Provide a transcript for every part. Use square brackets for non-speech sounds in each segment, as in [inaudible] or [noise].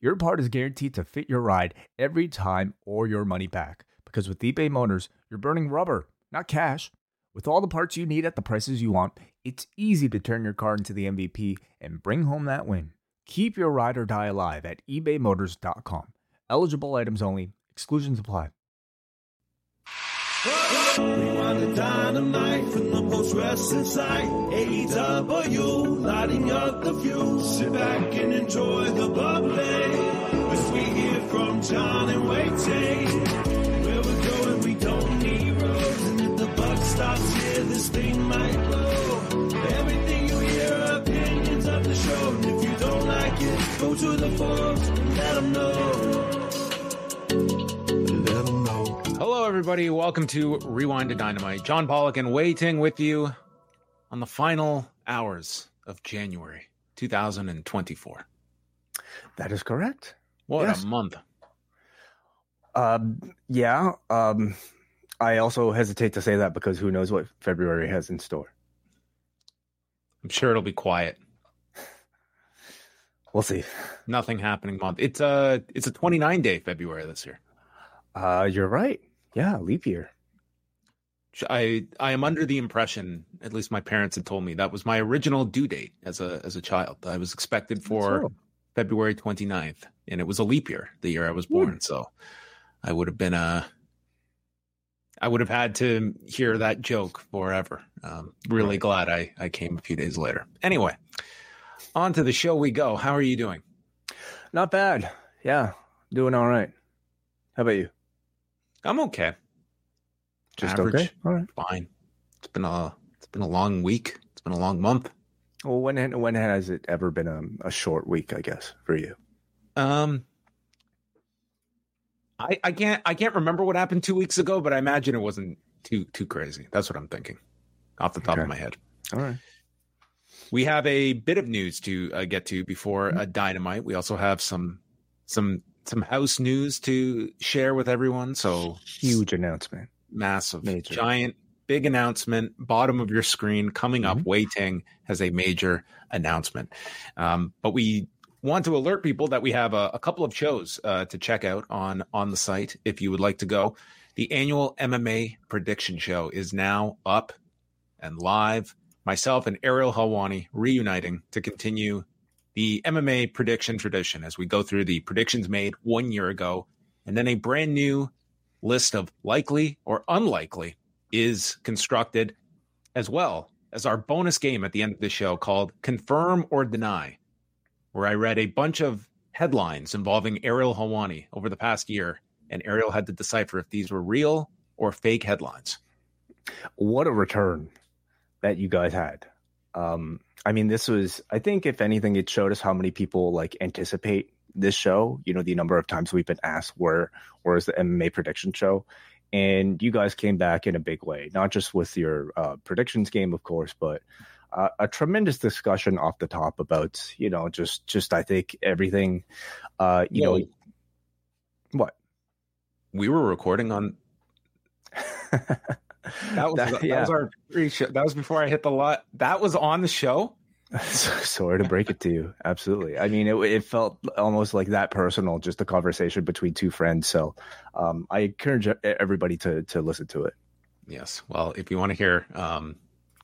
your part is guaranteed to fit your ride every time or your money back. Because with eBay Motors, you're burning rubber, not cash. With all the parts you need at the prices you want, it's easy to turn your car into the MVP and bring home that win. Keep your ride or die alive at ebaymotors.com. Eligible items only, exclusions apply. Dynamite from the site. AEW, lighting up the. Sit back and enjoy the. John and Wai Where we're going, we don't need roads. And if the buck stops here, this thing might blow. Everything you hear are opinions of the show. And if you don't like it, go to the forums and let them know. Let them know. Hello, everybody. Welcome to Rewind to Dynamite. John Pollock and Wai Ting with you on the final hours of January 2024. That is correct. What Yes. a month. Um, yeah. Um, I also hesitate to say that because who knows what February has in store. I'm sure it'll be quiet. [laughs] We'll see. Nothing happening month. It's a it's a 29 day February this year. Uh, you're right. Yeah, leap year. I I am under the impression, at least my parents had told me, that was my original due date as a as a child. I was expected for So, February 29th, and it was a leap year, the year I was born. So I would have been a, I would have had to hear that joke forever. Um, really glad I, I came a few days later. Anyway, on to the show we go. How are you doing? not bad. Yeah, doing all right. How about you? I'm okay. Just Average. okay. All right. Fine. It's been a it's been a long week. It's been a long month. Well, when when has it ever been a, a short week? I guess for you. Um, I I can't I can't remember what happened two weeks ago, but I imagine it wasn't too too crazy. That's what I'm thinking, off the top Okay. of my head. All right. We have a bit of news to uh, get to before uh, Dynamite. We also have some some some house news to share with everyone. So Huge announcement. massive, Major. giant, big announcement. Bottom of your screen coming up. Mhm. Wai Ting has a major announcement. Um, but we want to alert people that we have a, a couple of shows uh, to check out on on the site if you would like to go. The annual MMA prediction show is now up and live. Myself and Ariel Helwani reuniting to continue the MMA prediction tradition as we go through the predictions made one year ago and then a brand new list of likely or unlikely is constructed, as well as our bonus game at the end of the show called Confirm or Deny, where I read a bunch of headlines involving Ariel Helwani over the past year, and Ariel had to decipher if these were real or fake headlines. What a return that you guys had. Um, I mean, this was. I think if anything, it showed us how many people like anticipate this show. You know, the number of times we've been asked where where is the MMA prediction show, and you guys came back in a big way. Not just with your uh, predictions game, of course, but uh, a tremendous discussion off the top about you know just just I think everything. Uh, you Whoa. know what? We were recording on [laughs] that was that, yeah. was our pre-show. That was before I hit the lot. That was on the show. [laughs] Sorry to break it to you. Absolutely. I mean, it, it felt almost like that personal, just a conversation between two friends. So um, I encourage everybody to to listen to it. Yes. Well, if you want to hear um,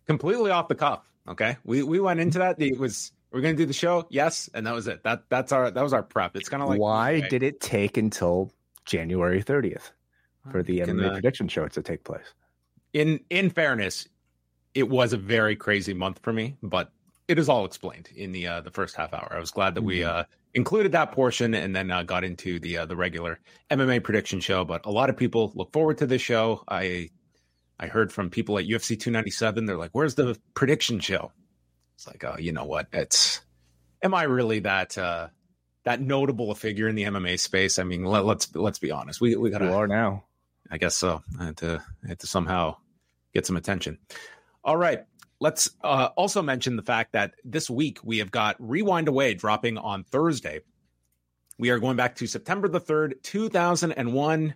completely off the cuff, okay, we we went into that. It was we're going to do the show, yes, and that was it. That that's our that was our prep. It's kind of like Why okay, did it take until January 30th for the MMA uh, prediction show to take place? in in fairness, it was a very crazy month for me, but it is all explained in the uh, the first half hour. I was glad that we Mhm. uh, included that portion and then uh, got into the uh, the regular MMA prediction show. But a lot of people look forward to this show. I I heard from people at UFC 297. They're like, "Where's the prediction show?" It's like, oh, you know what? It's am I really that uh, that notable a figure in the MMA space? I mean, let, let's let's be honest. We we gotta are now. I guess so. I had to I had to somehow get some attention. All right. Let's uh, also mention the fact that this week we have got Rewind-A-Wai dropping on Thursday. We are going back to September the 3rd, 2001.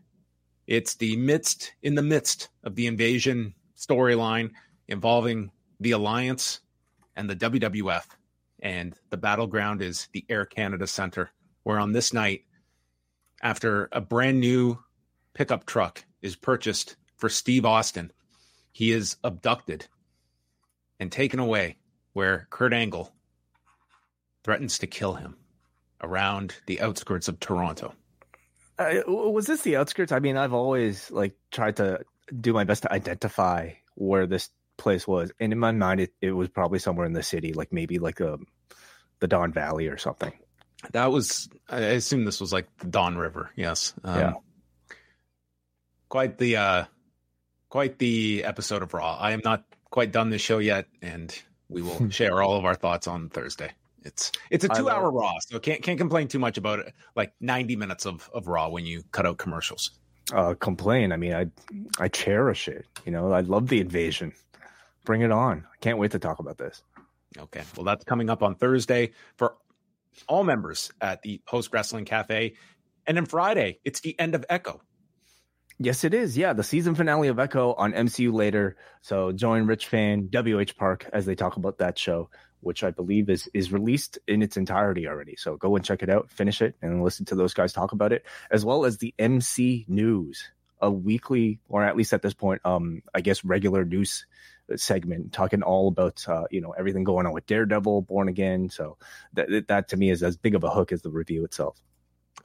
It's the midst in the midst of the invasion storyline involving the Alliance and the WWF. And the battleground is the Air Canada Center, where on this night, after a brand new pickup truck is purchased for Steve Austin, he is abducted and taken away, where Kurt Angle threatens to kill him around the outskirts of Toronto. Uh, was this the outskirts? I mean, I've always like tried to do my best to identify where this place was, and in my mind, it, it was probably somewhere in the city, like maybe like um, the Don Valley or something. That was, I assume this was like the Don River. Yes. Um, Yeah. Quite the, uh, quite the episode of Raw. I am not quite done this show yet, and we will [laughs] share all of our thoughts on Thursday. It's it's a two hour love- Raw, so can't can't complain too much about it. Like ninety minutes of of Raw when you cut out commercials. Uh, complain. I mean, I I cherish it. You know, I love the invasion. Bring it on. I can't wait to talk about this. Okay. Well, that's coming up on Thursday for all members at the Post Wrestling Cafe. And then Friday, it's the end of Echo. Yes, it is. Yeah, the season finale of Echo on MCU later. So join Rich Fann, WH Park as they talk about that show, which I believe is is released in its entirety already. So go and check it out, finish it, and listen to those guys talk about it, as well as the MC News, a weekly or at least at this point, um, I guess regular news segment talking all about uh, you know everything going on with Daredevil, Born Again. So that that to me is as big of a hook as the review itself.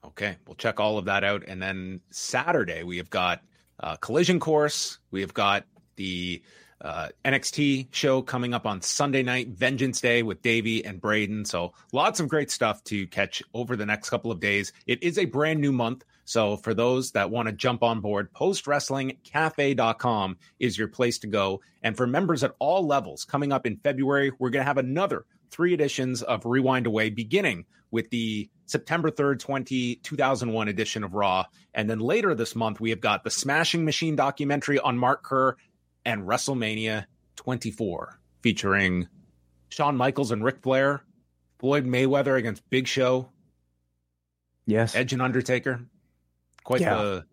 Okay. We'll check all of that out. And then Saturday, we have got uh, Collision Course. We have got the uh, NXT show coming up on Sunday night, Vengeance Day with Davey and Braden. So lots of great stuff to catch over the next couple of days. It is a brand new month. So for those that want to jump on board, postwrestlingcafe.com is your place to go. And for members at all levels, coming up in February, we're going to have another three editions of Rewind-A-Wai, beginning with the September 3rd, 20, 2001 edition of Raw. And then later this month, we have got the Smashing Machine documentary on Mark Kerr and WrestleMania 24, featuring Shawn Michaels and Ric Flair, Floyd Mayweather against Big Show, Yes, Edge and Undertaker. Quite Yeah. the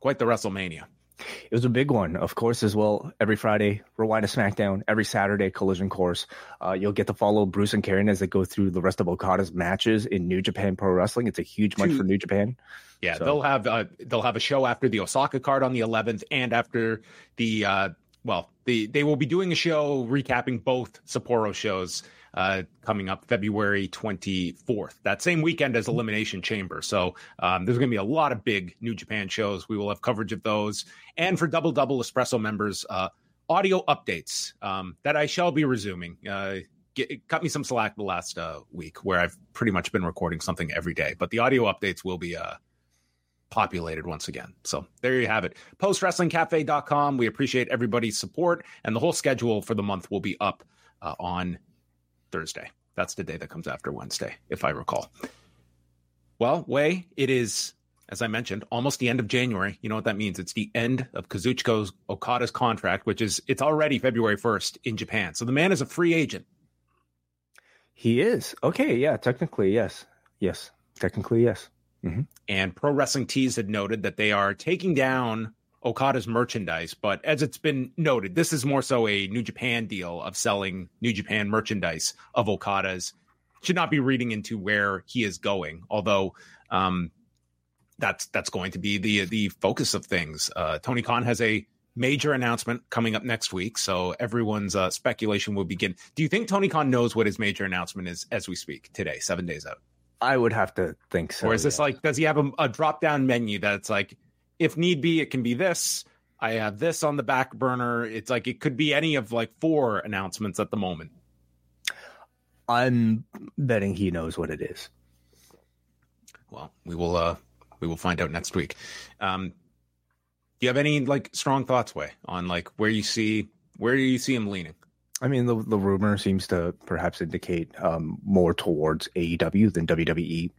quite the WrestleMania. It was a big one, of course, as well. Every Friday, Rewind to SmackDown. Every Saturday, Collision Course. Uh, you'll get to follow Bruce and Karen as they go through the rest of Okada's matches in New Japan Pro Wrestling. It's a huge month Two- for New Japan. Yeah, So- they'll have uh, they'll have a show after the Osaka card on the 11th, and after the uh, well, the they will be doing a show recapping both Sapporo shows uh, coming up February 24th, that same weekend as Elimination Chamber. So um, there's going to be a lot of big New Japan shows. We will have coverage of those, and for Double Double Espresso members, uh, audio updates um, that I shall be resuming. Uh, get, cut me some slack the last uh, week where I've pretty much been recording something every day, but the audio updates will be uh, populated once again. So there you have it. Postwrestlingcafe.com. We appreciate everybody's support, and the whole schedule for the month will be up uh, on Thursday. That's the day that comes after Wednesday, if I recall. Well, Wai, it is, as I mentioned, almost the end of January. You know what that means? It's the end of Kazuchika's Okada's contract, which is it's already February 1st in Japan. So the man is a free agent. He is. Okay, yeah, technically, yes. Yes, technically, yes. And Pro Wrestling Tees had noted that they are taking down Okada's merchandise. But as it's been noted, this is more so a New Japan deal of selling New Japan merchandise of Okada's. Should not be reading into where he is going, although um, that's that's going to be the the focus of things. Uh, Tony Khan has a major announcement coming up next week, so everyone's uh, speculation will begin. Do you think Tony Khan knows what his major announcement is as we speak today, seven days out? I would have to think so. or is this yeah. like does he have a, a drop down menu that's like if need be it can be this i have this on the back burner it's like it could be any of like four announcements at the moment I'm betting he knows what it is. well we will uh we will find out next week um do you have any like strong thoughts Wai on like where you see where do you see him leaning I mean, the the rumor seems to perhaps indicate um, more towards AEW than WWE.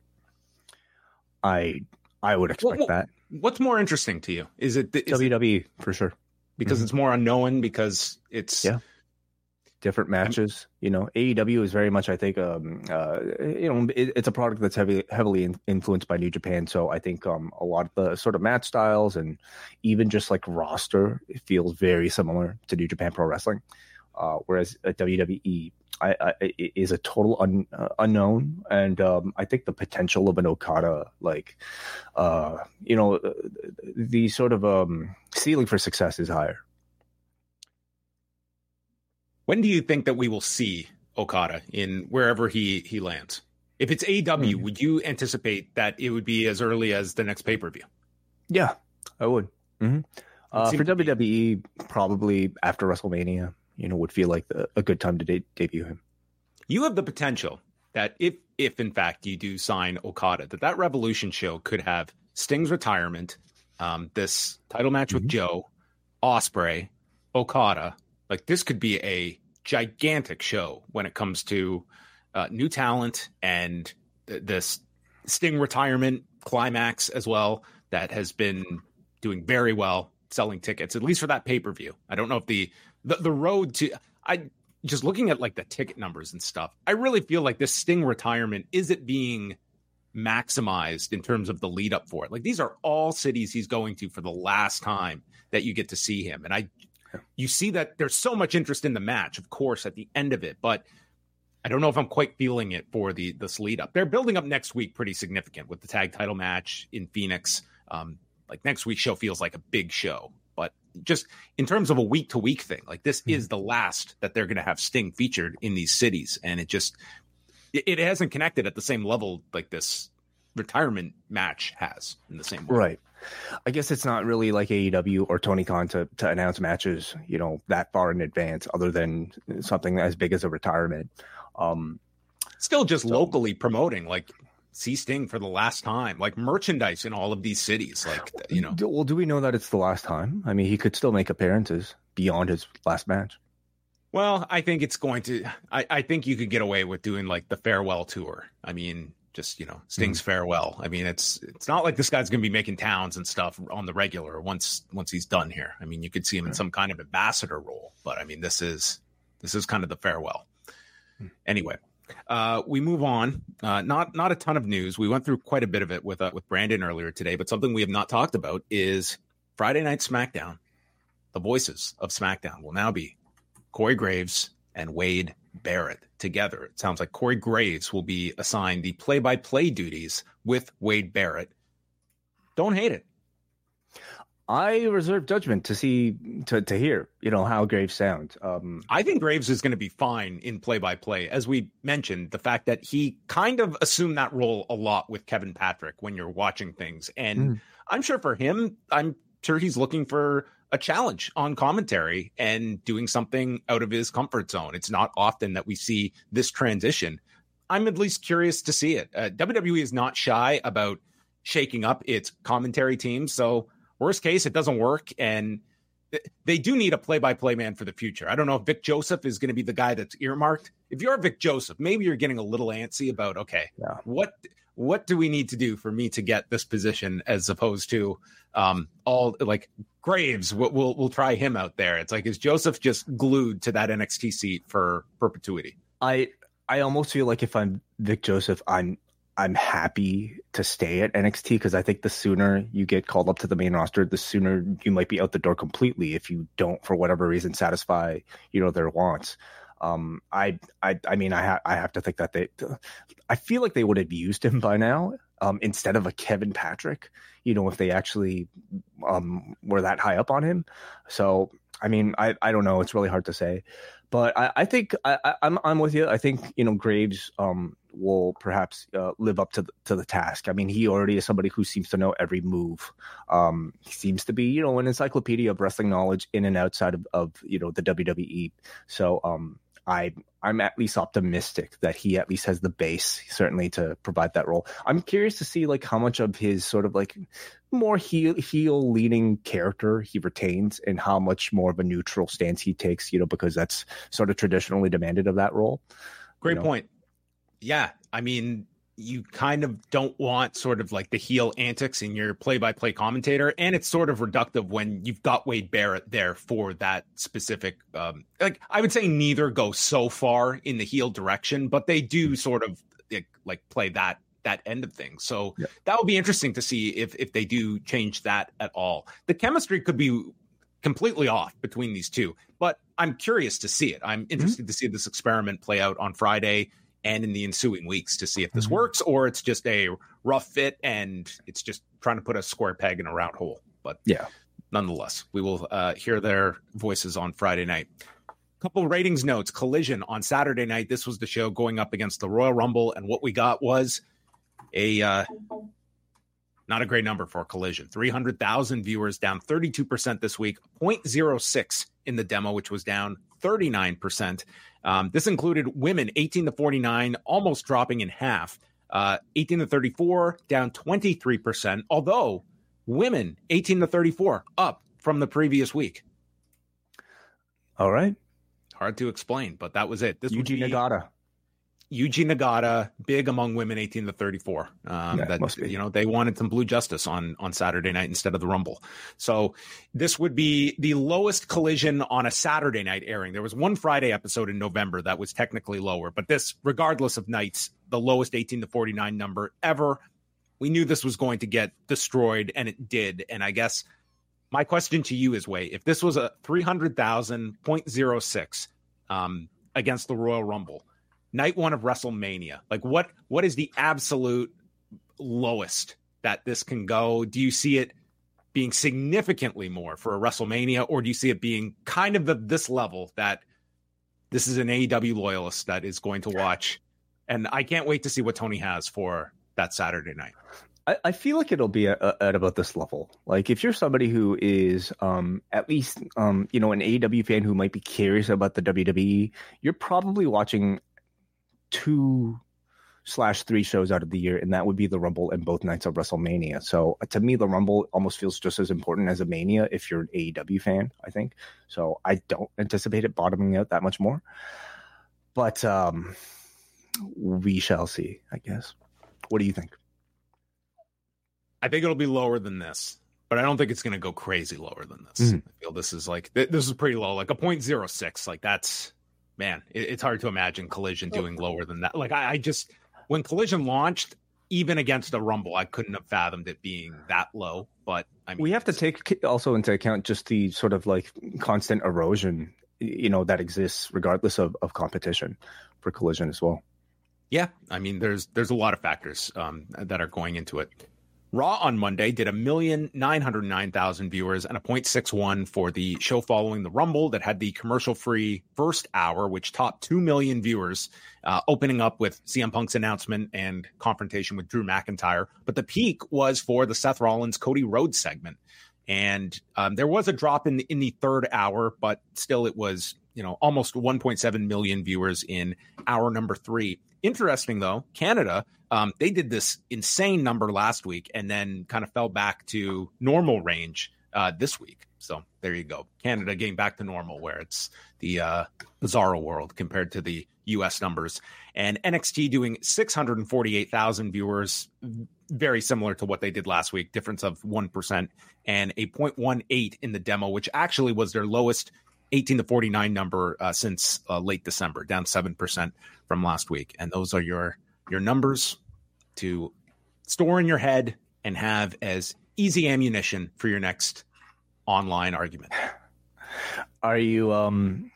I I would expect well- that. What's more interesting to you? Is it is it WWE for sure. because Mhm. it's more unknown? Because it's Yeah. different matches. You know, AEW is very much, I think, um, uh, you know, it, it's a product that's heavily heavily in, influenced by New Japan. So I think um, a lot of the sort of match styles and even just like roster it feels very similar to New Japan Pro Wrestling. Uh, whereas uh, WWE I, I, is a total un, uh, unknown, and um, I think the potential of an Okada, like, uh, you know, the, the sort of um, ceiling for success is higher. When do you think that we will see Okada in wherever he he lands? If it's AEW, Mhm. would you anticipate that it would be as early as the next pay per view? Yeah, I would. hmm Uh, for WWE, probably after WrestleMania, you know, would feel like the, a good time to de- debut him. You have the potential that if if in fact you do sign Okada, that that Revolution show could have Sting's retirement, um, this title match with Mhm. Joe, Ospreay, Okada. Like this could be a gigantic show when it comes to uh, new talent and th- this Sting retirement climax as well that has been doing very well selling tickets at least for that pay-per-view. I don't know if the the, the road to I just looking at like the ticket numbers and stuff. I really feel like this Sting retirement isn't being maximized in terms of the lead up for it. Like these are all cities he's going to for the last time that you get to see him. And I you see that there's so much interest in the match, of course, at the end of it, but I don't know if I'm quite feeling it for the this lead up. They're building up next week pretty significant with the tag title match in Phoenix. Um, like next week's show feels like a big show, just in terms of a week to week thing, like this is the last that they're going to have Sting featured in these cities, and it just it, it hasn't connected at the same level like this retirement match has in the same way. Right. I guess it's not really like AEW or Tony Khan to, to announce matches, you know, that far in advance, other than something as big as a retirement. Um, Still just So- locally promoting like see Sting for the last time, like merchandise in all of these cities, like you know. well, do we know that it's the last time? I mean, he could still make appearances beyond his last match. Well, I think it's going to. I, I think you could get away with doing like the farewell tour. I mean, just you know, Sting's mm-hmm. farewell. I mean, it's it's not like this guy's going to be making towns and stuff on the regular once once he's done here. I mean, you could see him in some kind of ambassador role, but I mean, this is this is kind of the farewell. Hmm. Anyway, uh, we move on. Uh, not not a ton of news. We went through quite a bit of it with uh, with Brandon earlier today, but something we have not talked about is Friday Night SmackDown. The voices of SmackDown will now be Corey Graves and Wade Barrett together. It sounds like Corey Graves will be assigned the play by play duties with Wade Barrett. Don't hate it. I reserve judgment to see to to hear, you know, how Graves sounds. Um, I think Graves is going to be fine in play by play. As we mentioned, the fact that he kind of assumed that role a lot with Kevin Patrick when you're watching things. And Mm. I'm sure for him, I'm sure he's looking for a challenge on commentary and doing something out of his comfort zone. It's not often that we see this transition. I'm at least curious to see it. Uh, WWE is not shy about shaking up its commentary team. So, worst case, it doesn't work. And they do need a play by play man for the future. I don't know if Vic Joseph is going to be the guy that's earmarked. If you're Vic Joseph, maybe you're getting a little antsy about, okay, Yeah. what what do we need to do for me to get this position as opposed to um all like Graves, we'll, we'll we'll try him out there. It's like is Joseph just glued to that NXT seat for perpetuity? I I almost feel like if I'm Vic Joseph, I'm I'm happy to stay at NXT because I think the sooner you get called up to the main roster, the sooner you might be out the door completely if you don't, for whatever reason, satisfy you know their wants. Um, I I I mean, I ha- I have to think that they, I feel like they would have used him by now um, instead of a Kevin Patrick. You know, if they actually um were that high up on him. So I mean, I I don't know. It's really hard to say but I, I think I, I, I'm I'm with you. I think you know Graves um, will perhaps uh, live up to the, to the task. I mean, he already is somebody who seems to know every move. Um, he seems to be you know an encyclopedia of wrestling knowledge in and outside of, of you know the WWE. So um, I I'm at least optimistic that he at least has the base certainly to provide that role. I'm curious to see like how much of his sort of like more heel heel leaning character he retains and how much more of a neutral stance he takes, you know, because that's sort of traditionally demanded of that role. Great know? point. Yeah, I mean, you kind of don't want sort of like the heel antics in your play-by-play commentator, and it's sort of reductive when you've got Wade Barrett there for that specific. Um, like I would say, neither go so far in the heel direction, but they do sort of like, like play that that end of things. So yeah. that would be interesting to see if if they do change that at all. The chemistry could be completely off between these two, but I'm curious to see it. I'm mm-hmm. interested mm-hmm. to see this experiment play out on Friday and in the ensuing weeks to see if this mm-hmm. works or it's just a rough fit and it's just trying to put a square peg in a round hole. But yeah, nonetheless, we will uh, hear their voices on Friday night. Couple ratings notes Collision on Saturday night. This was the show going up against the Royal Rumble, and what we got was a uh, not a great number for Collision. 300,000 viewers, down 32% this week, 0.06 in the demo, which was down 39%. Um, this included women 18 to 49, almost dropping in half. Uh, 18 to 34, down 23%, although women 18 to 34, up from the previous week. All right. Hard to explain, but that was it. This Yuji Nagata. Yuji Nagata, big among women 18 to 34. Um, yeah, that you know they wanted some blue justice on on Saturday night instead of the Rumble. So this would be the lowest collision on a Saturday night airing. There was one Friday episode in November that was technically lower, but this, regardless of nights, the lowest 18 to 49 number ever. We knew this was going to get destroyed, and it did. And I guess my question to you is, Wai, if this was a 300,000.06 um, against the Royal Rumble night one of WrestleMania. Like what what is the absolute lowest that this can go? Do you see it being significantly more for a WrestleMania, or do you see it being kind of the this level that this is an AEW loyalist that is going to watch? And I can't wait to see what Tony has for that Saturday night. I, feel like it'll be at about this level. Like if you're somebody who is um, at least um, you know an AEW fan who might be curious about the WWE, you're probably watching two slash three shows out of the year, and that would be the Rumble and both nights of WrestleMania. So uh, to me, the Rumble almost feels just as important as a Mania if you're an AEW fan. I think so. I don't anticipate it bottoming out that much more, but um, we shall see. I guess. What do you think? I think it'll be lower than this, but I don't think it's going to go crazy lower than this. Mm-hmm. I feel this is like this is pretty low, like a 0.06. Like that's man, it, it's hard to imagine Collision doing lower than that. Like I, I just when Collision launched, even against a Rumble, I couldn't have fathomed it being that low. But I mean, we have to take also into account just the sort of like constant erosion, you know, that exists regardless of, of competition for Collision as well. Yeah, I mean, there's there's a lot of factors um, that are going into it. Raw on Monday did a million nine hundred nine thousand viewers and a 0.61 for the show following the Rumble that had the commercial free first hour, which topped 2 million viewers, uh, opening up with CM Punk's announcement and confrontation with Drew McIntyre. But the peak was for the Seth Rollins Cody Rhodes segment. And um, there was a drop in the, in the third hour, but still it was you know almost 1.7 million viewers in hour number three. Interesting though, Canada um, they did this insane number last week and then kind of fell back to normal range uh, this week. So there you go. Canada getting back to normal where it's the uh, bizarro world compared to the US numbers. And NXT doing 648,000 viewers, very similar to what they did last week, difference of 1% and a 0.18 in the demo, which actually was their lowest 18 to 49 number uh, since uh, late December, down 7% from last week. And those are your your numbers to store in your head and have as easy ammunition for your next online argument. Are you um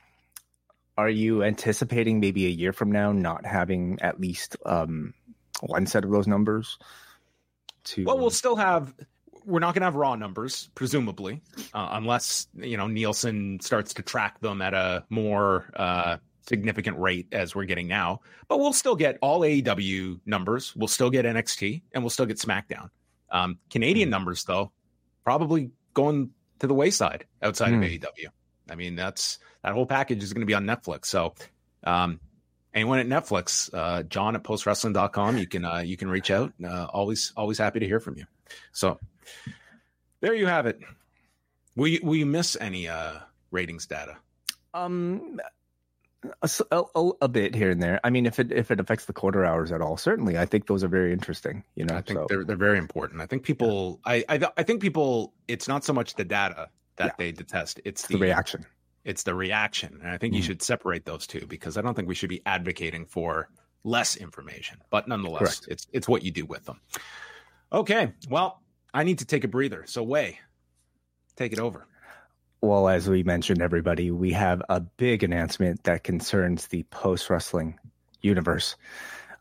are you anticipating maybe a year from now not having at least um one set of those numbers? To Well, we'll still have we're not going to have raw numbers, presumably, uh, unless you know Nielsen starts to track them at a more uh, significant rate as we're getting now. But we'll still get all AEW numbers. We'll still get NXT, and we'll still get SmackDown. Um, Canadian mm. numbers, though, probably going to the wayside outside mm. of hmm. AEW. I mean, that's that whole package is going to be on Netflix. So, um, anyone at Netflix, uh, John at postwrestling.com, you can uh, you can reach out. Uh, always always happy to hear from you. So there you have it. Will you, will you miss any uh, ratings data? Um, A, a, a, bit here and there. I mean, if it if it affects the quarter hours at all, certainly, I think those are very interesting. You know, I think so. they're they're very important. I think people, yeah. I, I, I think people, it's not so much the data that yeah. they detest; it's, it's the, the, reaction. It's the reaction, and I think mm. you should separate those two because I don't think we should be advocating for less information, but nonetheless, Correct. it's it's what you do with them. Okay, well, I need to take a breather, so Wai, take it over. Well, as we mentioned, everybody, we have a big announcement that concerns the post wrestling universe,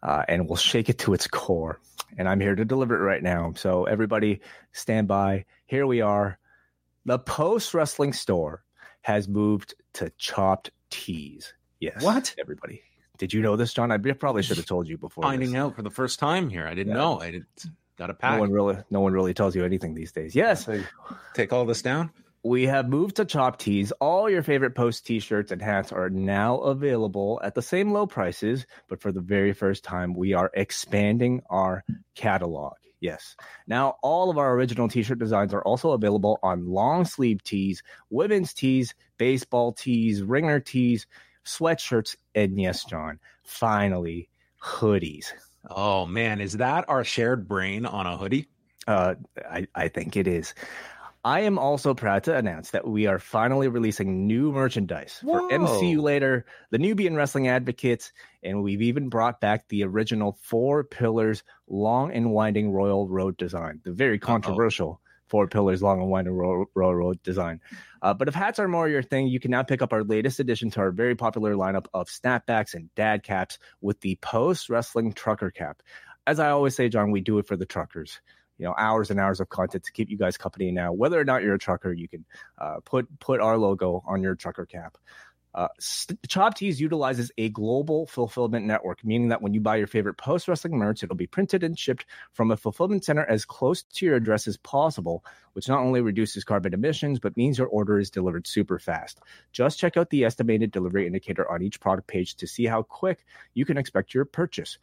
uh, and we'll shake it to its core. And I'm here to deliver it right now. So, everybody, stand by. Here we are. The post wrestling store has moved to Chopped Tees. Yes. What? Everybody. Did you know this, John? I probably should have told you before. Finding this. out for the first time here. I didn't yeah. know. I didn't got a pack. No one really, no one really tells you anything these days. Yes. Take all this down we have moved to Chop Tees. All your favorite post t-shirts and hats are now available at the same low prices, but for the very first time, we are expanding our catalog. Yes. Now, all of our original t shirt designs are also available on long sleeve tees, women's tees, baseball tees, ringer tees, sweatshirts, and yes, John, finally, hoodies. Oh, man. Is that our shared brain on a hoodie? Uh, I, I think it is. I am also proud to announce that we are finally releasing new merchandise Whoa. for MCU later, the Nubian Wrestling Advocates, and we've even brought back the original four pillars long and winding Royal Road design, the very controversial Uh-oh. four pillars long and winding Royal, Road design. Uh, but if hats are more your thing, you can now pick up our latest addition to our very popular lineup of snapbacks and dad caps with the post wrestling trucker cap. As I always say, John, we do it for the truckers you know hours and hours of content to keep you guys company now whether or not you're a trucker you can uh, put put our logo on your trucker cap uh, Chop Tees utilizes a global fulfillment network, meaning that when you buy your favorite post wrestling merch, it'll be printed and shipped from a fulfillment center as close to your address as possible, which not only reduces carbon emissions, but means your order is delivered super fast. Just check out the estimated delivery indicator on each product page to see how quick you can expect your purchase.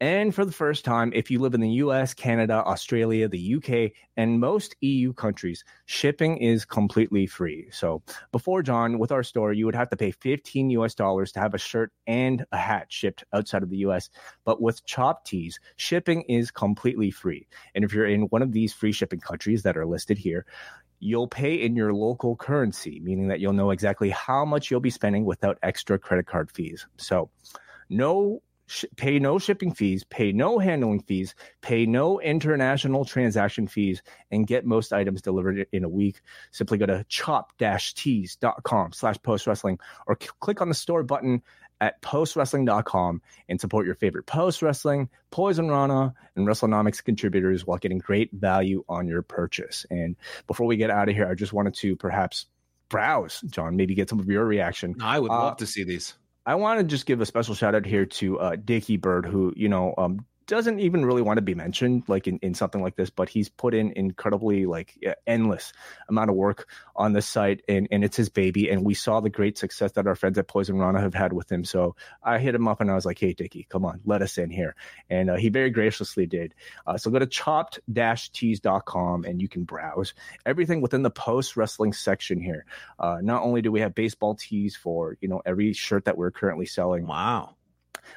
And for the first time, if you live in the US, Canada, Australia, the UK, and most EU countries, shipping is completely free. So before, John, with our store, you would have to pay 15 US dollars to have a shirt and a hat shipped outside of the US. But with Chop Tees, shipping is completely free. And if you're in one of these free shipping countries that are listed here, you'll pay in your local currency, meaning that you'll know exactly how much you'll be spending without extra credit card fees. So, no sh- pay no shipping fees, pay no handling fees, pay no international transaction fees, and get most items delivered in a week. Simply go to chop-tees.com slash post wrestling or c- click on the store button at postwrestling.com and support your favorite post wrestling, Poison Rana, and WrestleNomics contributors while getting great value on your purchase. And before we get out of here, I just wanted to perhaps browse, John, maybe get some of your reaction. I would love uh, to see these. I want to just give a special shout out here to uh, Dickie Bird, who you know um, doesn't even really want to be mentioned like in, in something like this but he's put in incredibly like endless amount of work on the site and, and it's his baby and we saw the great success that our friends at poison rana have had with him. So i hit him up and i was like hey dickie come on let us in here. And uh, he very graciously did. Uh, so go to chopped-tees.com and you can browse everything within the post wrestling section here. Uh, not only do we have baseball tees for you know every shirt that we're currently selling wow.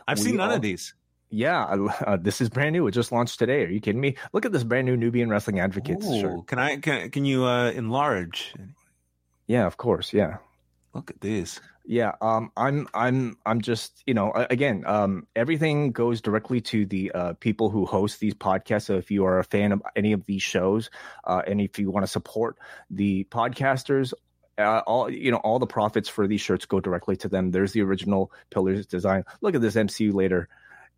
I've seen none all, of these yeah, uh, this is brand new. It just launched today. Are you kidding me? Look at this brand new Nubian Wrestling Advocates Ooh, shirt. Can I can can you uh, enlarge? Yeah, of course. Yeah. Look at this. Yeah, um, I'm, I'm, I'm just, you know, again, um, everything goes directly to the uh, people who host these podcasts. So if you are a fan of any of these shows, uh, and if you want to support the podcasters, uh, all you know, all the profits for these shirts go directly to them. There's the original pillars design. Look at this MCU later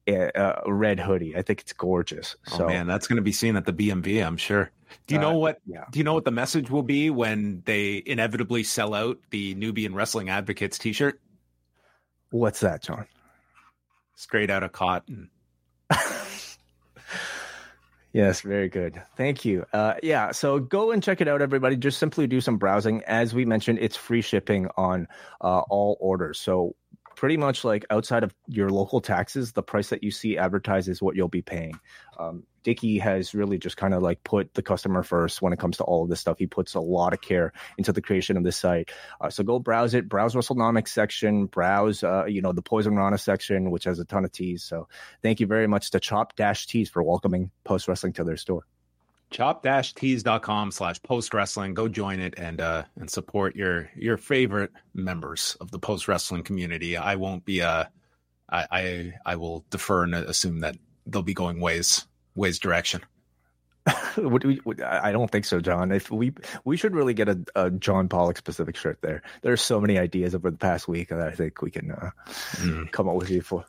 a red hoodie. I think it's gorgeous. Oh so, man, that's going to be seen at the BMV, I'm sure. Do you know uh, what? Yeah. Do you know what the message will be when they inevitably sell out the Nubian Wrestling Advocates T-shirt? What's that, John? Straight out of cotton. [laughs] yes, very good. Thank you. Uh, yeah, so go and check it out, everybody. Just simply do some browsing. As we mentioned, it's free shipping on uh, all orders. So pretty much like outside of your local taxes, the price that you see advertised is what you'll be paying. Um, Dickie has really just kind of like put the customer first when it comes to all of this stuff. He puts a lot of care into the creation of this site. Uh, so go browse it, browse WrestleNomics section, browse, uh, you know, the Poison Rana section, which has a ton of tees. So thank you very much to Chop Dash Tees for welcoming Post Wrestling to their store chop-tees.com slash post wrestling go join it and uh and support your your favorite members of the post wrestling community i won't be uh i i i will defer and assume that they'll be going Wai's Wai's direction [laughs] we, I don't think so, John. If we we should really get a, a, John Pollock specific shirt there. There's so many ideas over the past week that I think we can uh, mm. come up with you for.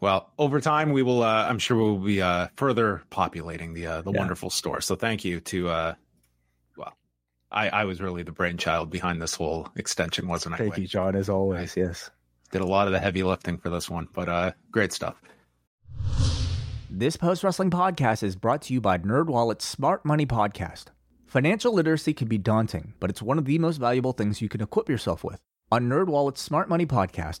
Well, over time, we will. Uh, I'm sure we will be uh, further populating the uh, the yeah. wonderful store. So thank you to. Uh, well, I, I was really the brainchild behind this whole extension, wasn't I? Thank you, John, as always. Yes, did a lot of the heavy lifting for this one, but uh, great stuff. This post wrestling podcast is brought to you by NerdWallet's Smart Money Podcast. Financial literacy can be daunting, but it's one of the most valuable things you can equip yourself with. On NerdWallet's Smart Money Podcast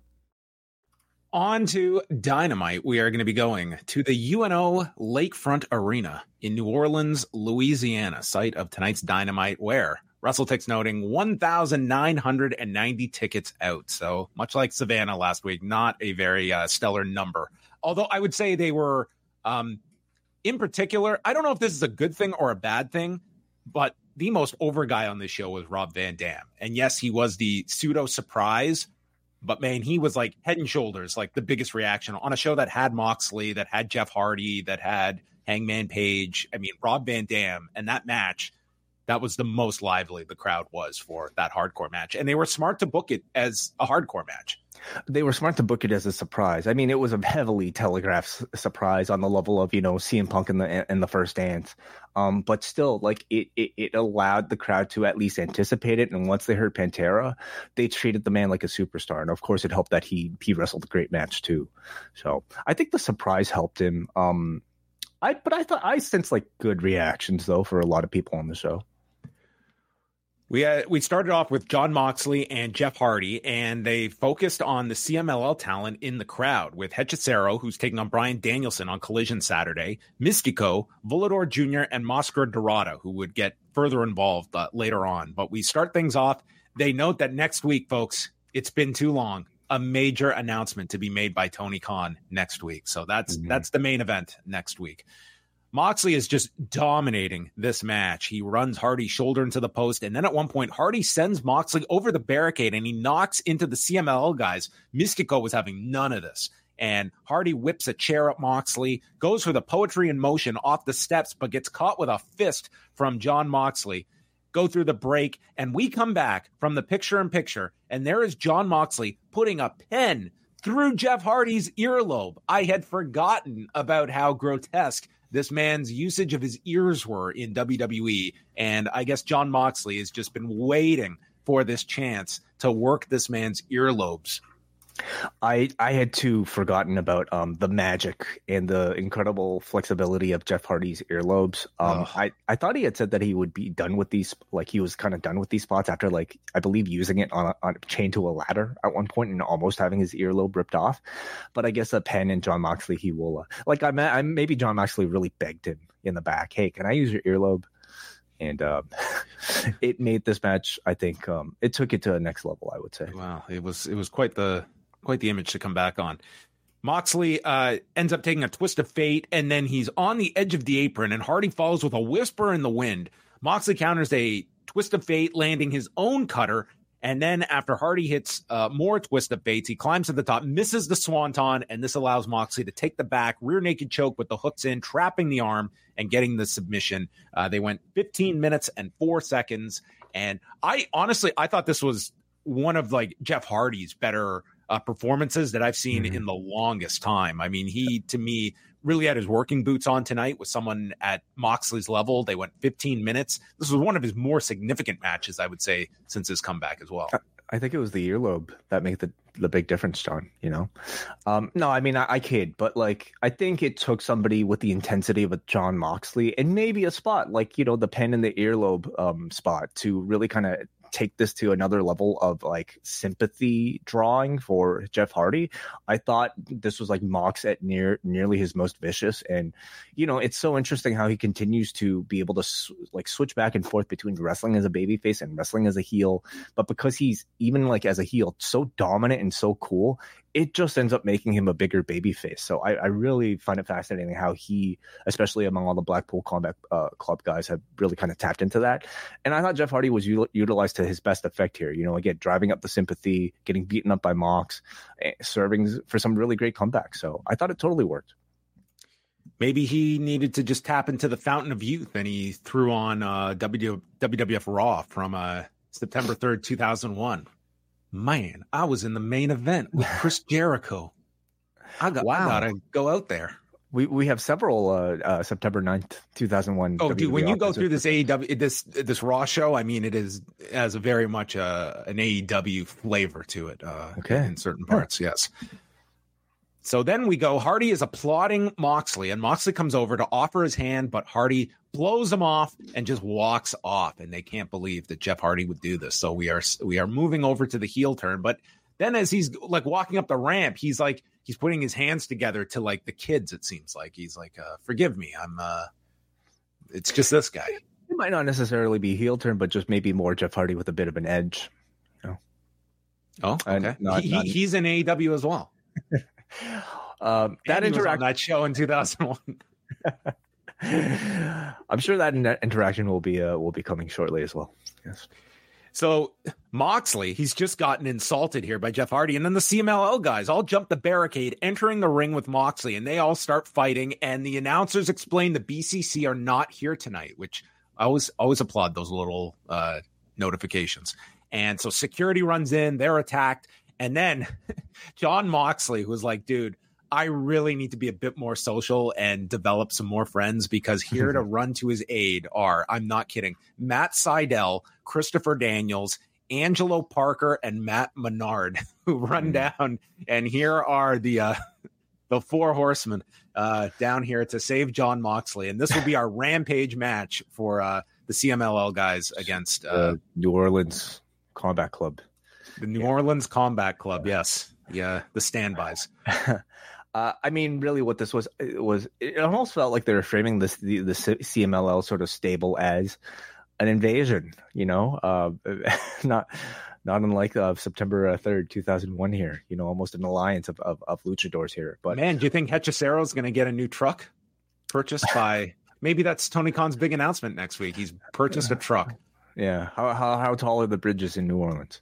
On to Dynamite. We are going to be going to the UNO Lakefront Arena in New Orleans, Louisiana, site of tonight's Dynamite, where WrestleTix noting 1,990 tickets out. So much like Savannah last week, not a very uh, stellar number. Although I would say they were, um, in particular, I don't know if this is a good thing or a bad thing, but the most over guy on this show was Rob Van Dam. And yes, he was the pseudo surprise but man, he was like head and shoulders like the biggest reaction on a show that had Moxley, that had Jeff Hardy, that had Hangman Page. I mean, Rob Van Dam and that match, that was the most lively the crowd was for that hardcore match. And they were smart to book it as a hardcore match. They were smart to book it as a surprise. I mean, it was a heavily telegraphed surprise on the level of you know CM Punk in the in the first dance, um, but still, like it, it it allowed the crowd to at least anticipate it. And once they heard Pantera, they treated the man like a superstar. And of course, it helped that he he wrestled a great match too. So I think the surprise helped him. Um, I but I thought I sensed like good reactions though for a lot of people on the show. We uh, we started off with Jon Moxley and Jeff Hardy, and they focused on the CMLL talent in the crowd with Hechicero, who's taking on Bryan Danielson on Collision Saturday, Mystico, Volador Jr., and Máscara Dorada, who would get further involved uh, later on. But we start things off. They note that next week, folks, it's been too long. A major announcement to be made by Tony Khan next week. So that's mm-hmm. that's the main event next week. Moxley is just dominating this match. He runs Hardy shoulder into the post, and then at one point, Hardy sends Moxley over the barricade and he knocks into the CMLL guys. Mystico was having none of this. And Hardy whips a chair at Moxley, goes for the poetry in motion off the steps, but gets caught with a fist from Jon Moxley. Go through the break, and we come back from the picture in picture, and there is Jon Moxley putting a pen through Jeff Hardy's earlobe. I had forgotten about how grotesque this man's usage of his ears were in WWE. And I guess Jon Moxley has just been waiting for this chance to work this man's earlobes I I had too forgotten about um, the magic and the incredible flexibility of Jeff Hardy's earlobes. Um, I I thought he had said that he would be done with these, like he was kind of done with these spots after like I believe using it on a, on a chain to a ladder at one point and almost having his earlobe ripped off. But I guess a pen and Jon Moxley, he will uh, like I I maybe Jon Moxley really begged him in the back, hey, can I use your earlobe? and um, [laughs] it made this match. I think um, it took it to a next level. I would say. Wow, it was it was quite the quite the image to come back on. Moxley uh, ends up taking a twist of fate, and then he's on the edge of the apron, and Hardy follows with a whisper in the wind. Moxley counters a twist of fate, landing his own cutter. And then after Hardy hits uh, more twist of fates, he climbs to the top, misses the swanton, and this allows Moxley to take the back rear naked choke with the hooks in, trapping the arm and getting the submission. Uh, they went 15 minutes and four seconds, and I honestly I thought this was one of like Jeff Hardy's better uh, performances that I've seen Mhm. in the longest time. I mean, he to me really had his working boots on tonight with someone at Moxley's level. They went 15 minutes. This was one of his more significant matches, I would say, since his comeback as well. I think it was the earlobe that made the the big difference, John. You know, um, no, I mean I, I kid, but like I think it took somebody with the intensity of a Jon Moxley and maybe a spot like you know the pen in the earlobe um, spot to really kind of take this to another level of like sympathy drawing for Jeff Hardy. I thought this was like Mox at near nearly his most vicious, and you know it's so interesting how he continues to be able to s- like switch back and forth between wrestling as a babyface and wrestling as a heel but because he's even like as a heel so dominant and so cool it just ends up making him a bigger baby face so I, I really find it fascinating how he especially among all the blackpool combat uh, club guys have really kind of tapped into that. And i thought jeff hardy was util- utilized to his best effect here you know again driving up the sympathy getting beaten up by mox eh, serving for some really great comebacks so i thought it totally worked. Maybe he needed to just tap into the fountain of youth and he threw on uh, w- WWF Raw from uh, September 3rd, 2001. Man, I was in the main event with Chris [laughs] Jericho. I got, Wow. I gotta go out there. we, we have several uh, uh, september 9th 2001 Oh, dude, when you go through this AEW, this this Raw show, I mean, it is has a very much uh, an AEW flavor to it. Uh, Okay. in certain parts, yes. So then we go. Hardy is applauding Moxley, and Moxley comes over to offer his hand, but Hardy blows him off and just walks off. And they can't believe that Jeff Hardy would do this. So we are we are moving over to the heel turn. But then as he's like walking up the ramp, he's like he's putting his hands together to like the kids. It seems like he's like, uh, "Forgive me, I'm." uh It's just this guy. It might not necessarily be heel turn, but just maybe more Jeff Hardy with a bit of an edge. Oh, okay. not- he, not- he's in AEW as well. [laughs] Um, that And he was on interaction, that show in 2001. [laughs] I'm sure that interaction will be uh, will be coming shortly as well. Yes. So Moxley, he's just gotten insulted here by Jeff Hardy, and then the CMLL guys all jump the barricade, entering the ring with Moxley, and they all start fighting. And the announcers explain the BCC are not here tonight, which I always always applaud those little uh, notifications. And so security runs in, they're attacked, and then [laughs] Jon Moxley, was like, dude. I really need to be a bit more social and develop some more friends because here to [laughs] run to his aid are, I'm not kidding, Matt Sydal, Christopher Daniels, Angelo Parker, and Matt Menard, [laughs] who run Mm. down. And here are the uh, the four horsemen uh, down here to save Jon Moxley. And this will be our rampage match for uh, the CMLL guys against uh, Uh, New Orleans Combat Club. The New Orleans Combat Club. Yes, yeah, the standbys. [laughs] Uh, I mean, really, what this was it was it almost felt like they were framing this the, the CMLL sort of stable as an invasion. You know, uh, [laughs] not not unlike uh, September third, two thousand one. Here, you know, almost an alliance of, of, of luchadors here. But Man, do you think Hechicero is going to get a new truck purchased [laughs] by? Maybe that's Tony Khan's big announcement next week. He's purchased a truck. Yeah. How how how tall are the bridges in New Orleans?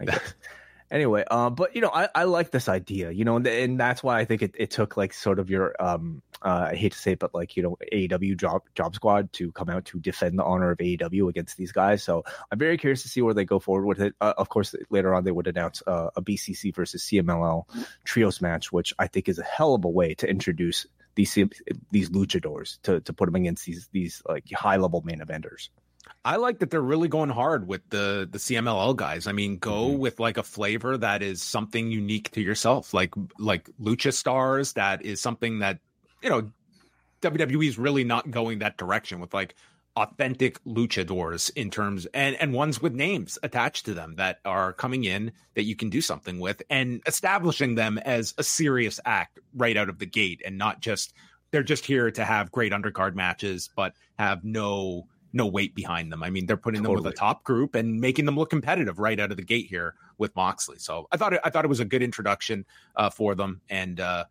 I guess. [laughs] anyway, um, but you know, I, I like this idea, you know, and, and that's why I think it, it took like sort of your um uh, I hate to say it, but like you know, AEW job job squad to come out to defend the honor of AEW against these guys. So I'm very curious to see where they go forward with it. Uh, of course, later on they would announce uh, a BCC versus CMLL trios match, which I think is a hell of a way to introduce these these luchadors to to put them against these these like high level main eventers. I like that they're really going hard with the the CMLL guys. I mean, go Mhm. with like a flavor that is something unique to yourself, like like Lucha Stars. That is something that you know WWE is really not going that direction with like authentic luchadors in terms and and ones with names attached to them that are coming in that you can do something with and establishing them as a serious act right out of the gate and not just they're just here to have great undercard matches but have no no weight behind them. I mean, they're putting them with Totally. a top group and making them look competitive right out of the gate here with Moxley. So I thought it, I thought it was a good introduction uh, for them, and uh,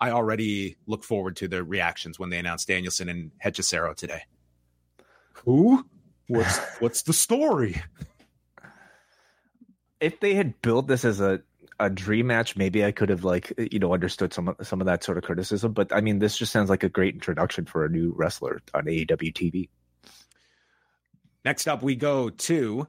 I already look forward to their reactions when they announce Danielson and Hechicero today. Who? What's [laughs] what's the story? if they had built this as a a dream match, maybe I could have like you know understood some of some of that sort of criticism. But I mean, this just sounds like a great introduction for a new wrestler on AEW TV. Next up, we go to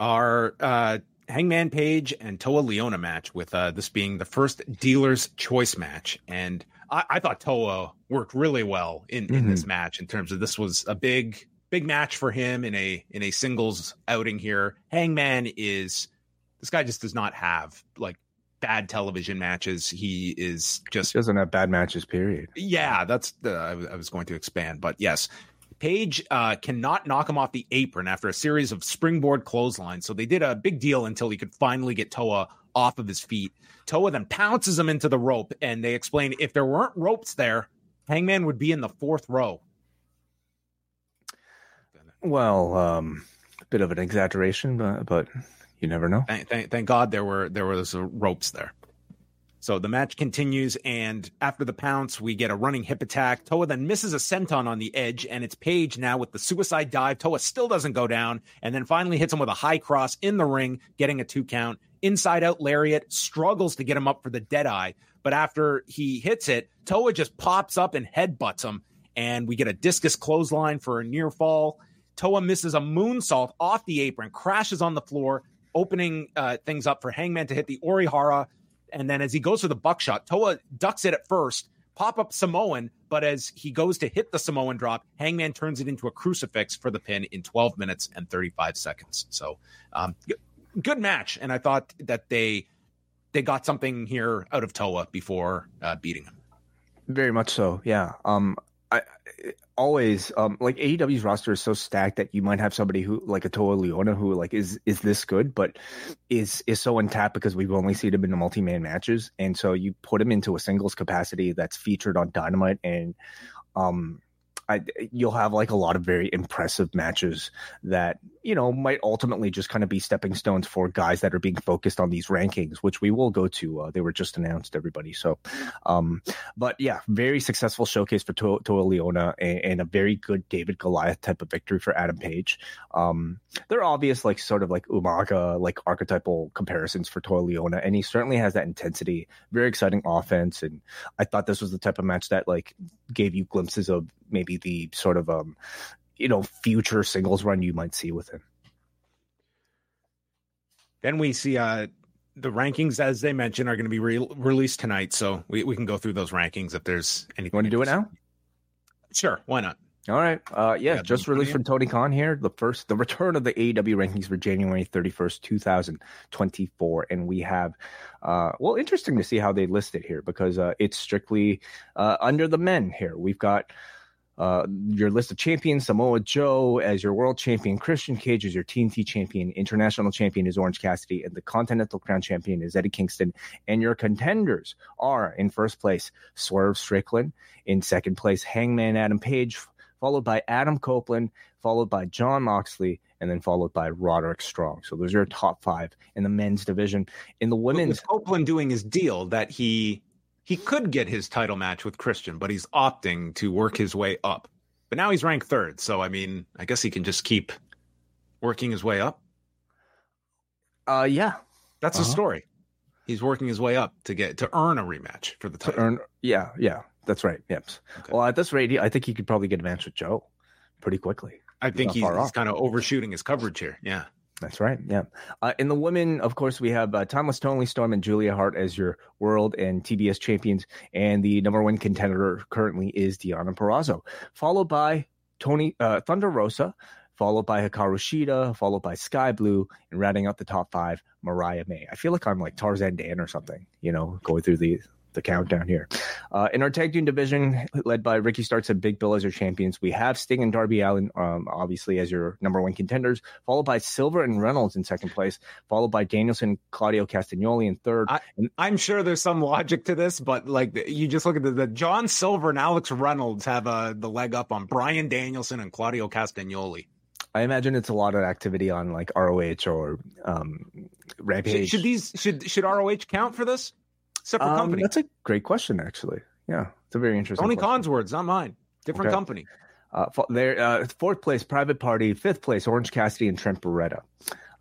our uh, Hangman Page and Toa Liona match, with uh, this being the first dealer's choice match. And I, I thought Toa worked really well in, in Mhm. this match in terms of this was a big, big match for him in a in a singles outing here. Hangman is this guy just does not have like bad television matches. He is just She doesn't have bad matches, period. yeah, that's the I I was going to expand, but yes, Page uh, cannot knock him off the apron after a series of springboard clotheslines. So they did a big deal until he could finally get Toa off of his feet. Toa then pounces him into the rope, and they explain if there weren't ropes there, Hangman would be in the fourth row. Well, um, a bit of an exaggeration, but, but you never know. Thank, thank, thank God there were there was ropes there. So the match continues, and after the pounce, we get a running hip attack. Toa then misses a senton on the edge, and it's Page now with the suicide dive. Toa still doesn't go down, and then finally hits him with a high cross in the ring, getting a two count. Inside out lariat struggles to get him up for the dead eye, but after he hits it, Toa just pops up and headbutts him, and we get a discus clothesline for a near fall. Toa misses a moonsault off the apron, crashes on the floor, opening uh, things up for Hangman to hit the Orihara. And then as he goes for the buckshot, Toa ducks it at first, pop up Samoan, but as he goes to hit the Samoan drop, Hangman turns it into a crucifix for the pin in 12 minutes and 35 seconds. So, um, good match, and I thought that they they got something here out of Toa before uh, beating him. Very much so. Yeah. Um, I always um like AEW's roster is so stacked that you might have somebody who like a Toa Liona who like is is this good, but is is so untapped because we've only seen him in the multi man matches, and so you put him into a singles capacity that's featured on Dynamite, and um. I, you'll have like a lot of very impressive matches that you know might ultimately just kind of be stepping stones for guys that are being focused on these rankings, which we will go to. Uh, they were just announced, everybody. So, um, but yeah, very successful showcase for to- Toa Liona and, and a very good David Goliath type of victory for Adam Page. Um, they're obvious, like sort of like Umaga, like archetypal comparisons for Toa Liona, and he certainly has that intensity. Very exciting offense, and I thought this was the type of match that like gave you glimpses of maybe the sort of um, you know, future singles run you might see with him. Then we see uh, the rankings, as they mentioned, are going to be re- released tonight. So we, we can go through those rankings if there's anything. You want to do it now? Sure, why not? All right. Uh, yeah, just released from Tony Khan here. The first, the return of the AEW rankings for January 31st, 2024. And we have, uh, well, interesting to see how they list it here because uh, it's strictly uh, under the men here. We've got uh, your list of champions Samoa Joe as your world champion, Christian Cage as your TNT champion, international champion is Orange Cassidy, and the Continental Crown champion is Eddie Kingston. And your contenders are in first place Swerve Strickland, in second place Hangman Adam Page, followed by Adam Copeland, followed by Jon Moxley, and then followed by Roderick Strong. So those are your top five in the men's division. In the women's, Copeland doing his deal that he he could get his title match with Christian, but he's opting to work his way up. But now he's ranked third, so I mean, I guess he can just keep working his way up. uh, yeah, That's Uh-huh. the story. He's working his way up to get to earn a rematch for the to title. earn, yeah, yeah, that's right. Yep. Okay. Well, at this rate, I think he could probably get a match with Joe pretty quickly. I think he's, he's kind of overshooting his coverage here. Yeah. That's right. Yeah. Uh, in the women, of course, we have uh, Timeless Toni Storm and Julia Hart as your world and TBS champions. And the number one contender currently is Deonna Purrazzo, followed by Tony uh, Thunder Rosa, followed by Hikaru Shida, followed by Skye Blue, and rounding out the top five, Mariah May. I feel like I'm like Tarzan Dan or something, you know, going through the the countdown here. Uh, in our tag team division, led by Ricky Starks and Big Bill as your champions, we have Sting and Darby Allin, um, obviously as your number one contenders, followed by Silver and Reynolds in second place, followed by Danielson, Claudio Castagnoli in third. I- I'm sure there's some logic to this, but like you just look at the, the John Silver and Alex Reynolds have uh, the leg up on Bryan Danielson and Claudio Castagnoli. I imagine it's a lot of activity on like ROH or um, Should, should these should should ROH count for this? Separate Um, company. That's a great question, actually. Yeah, it's a very interesting. Tony question. Khan's words, not mine. Different Okay. company. Uh, there, uh, fourth place, Private Party. Fifth place, Orange Cassidy and Trent Beretta.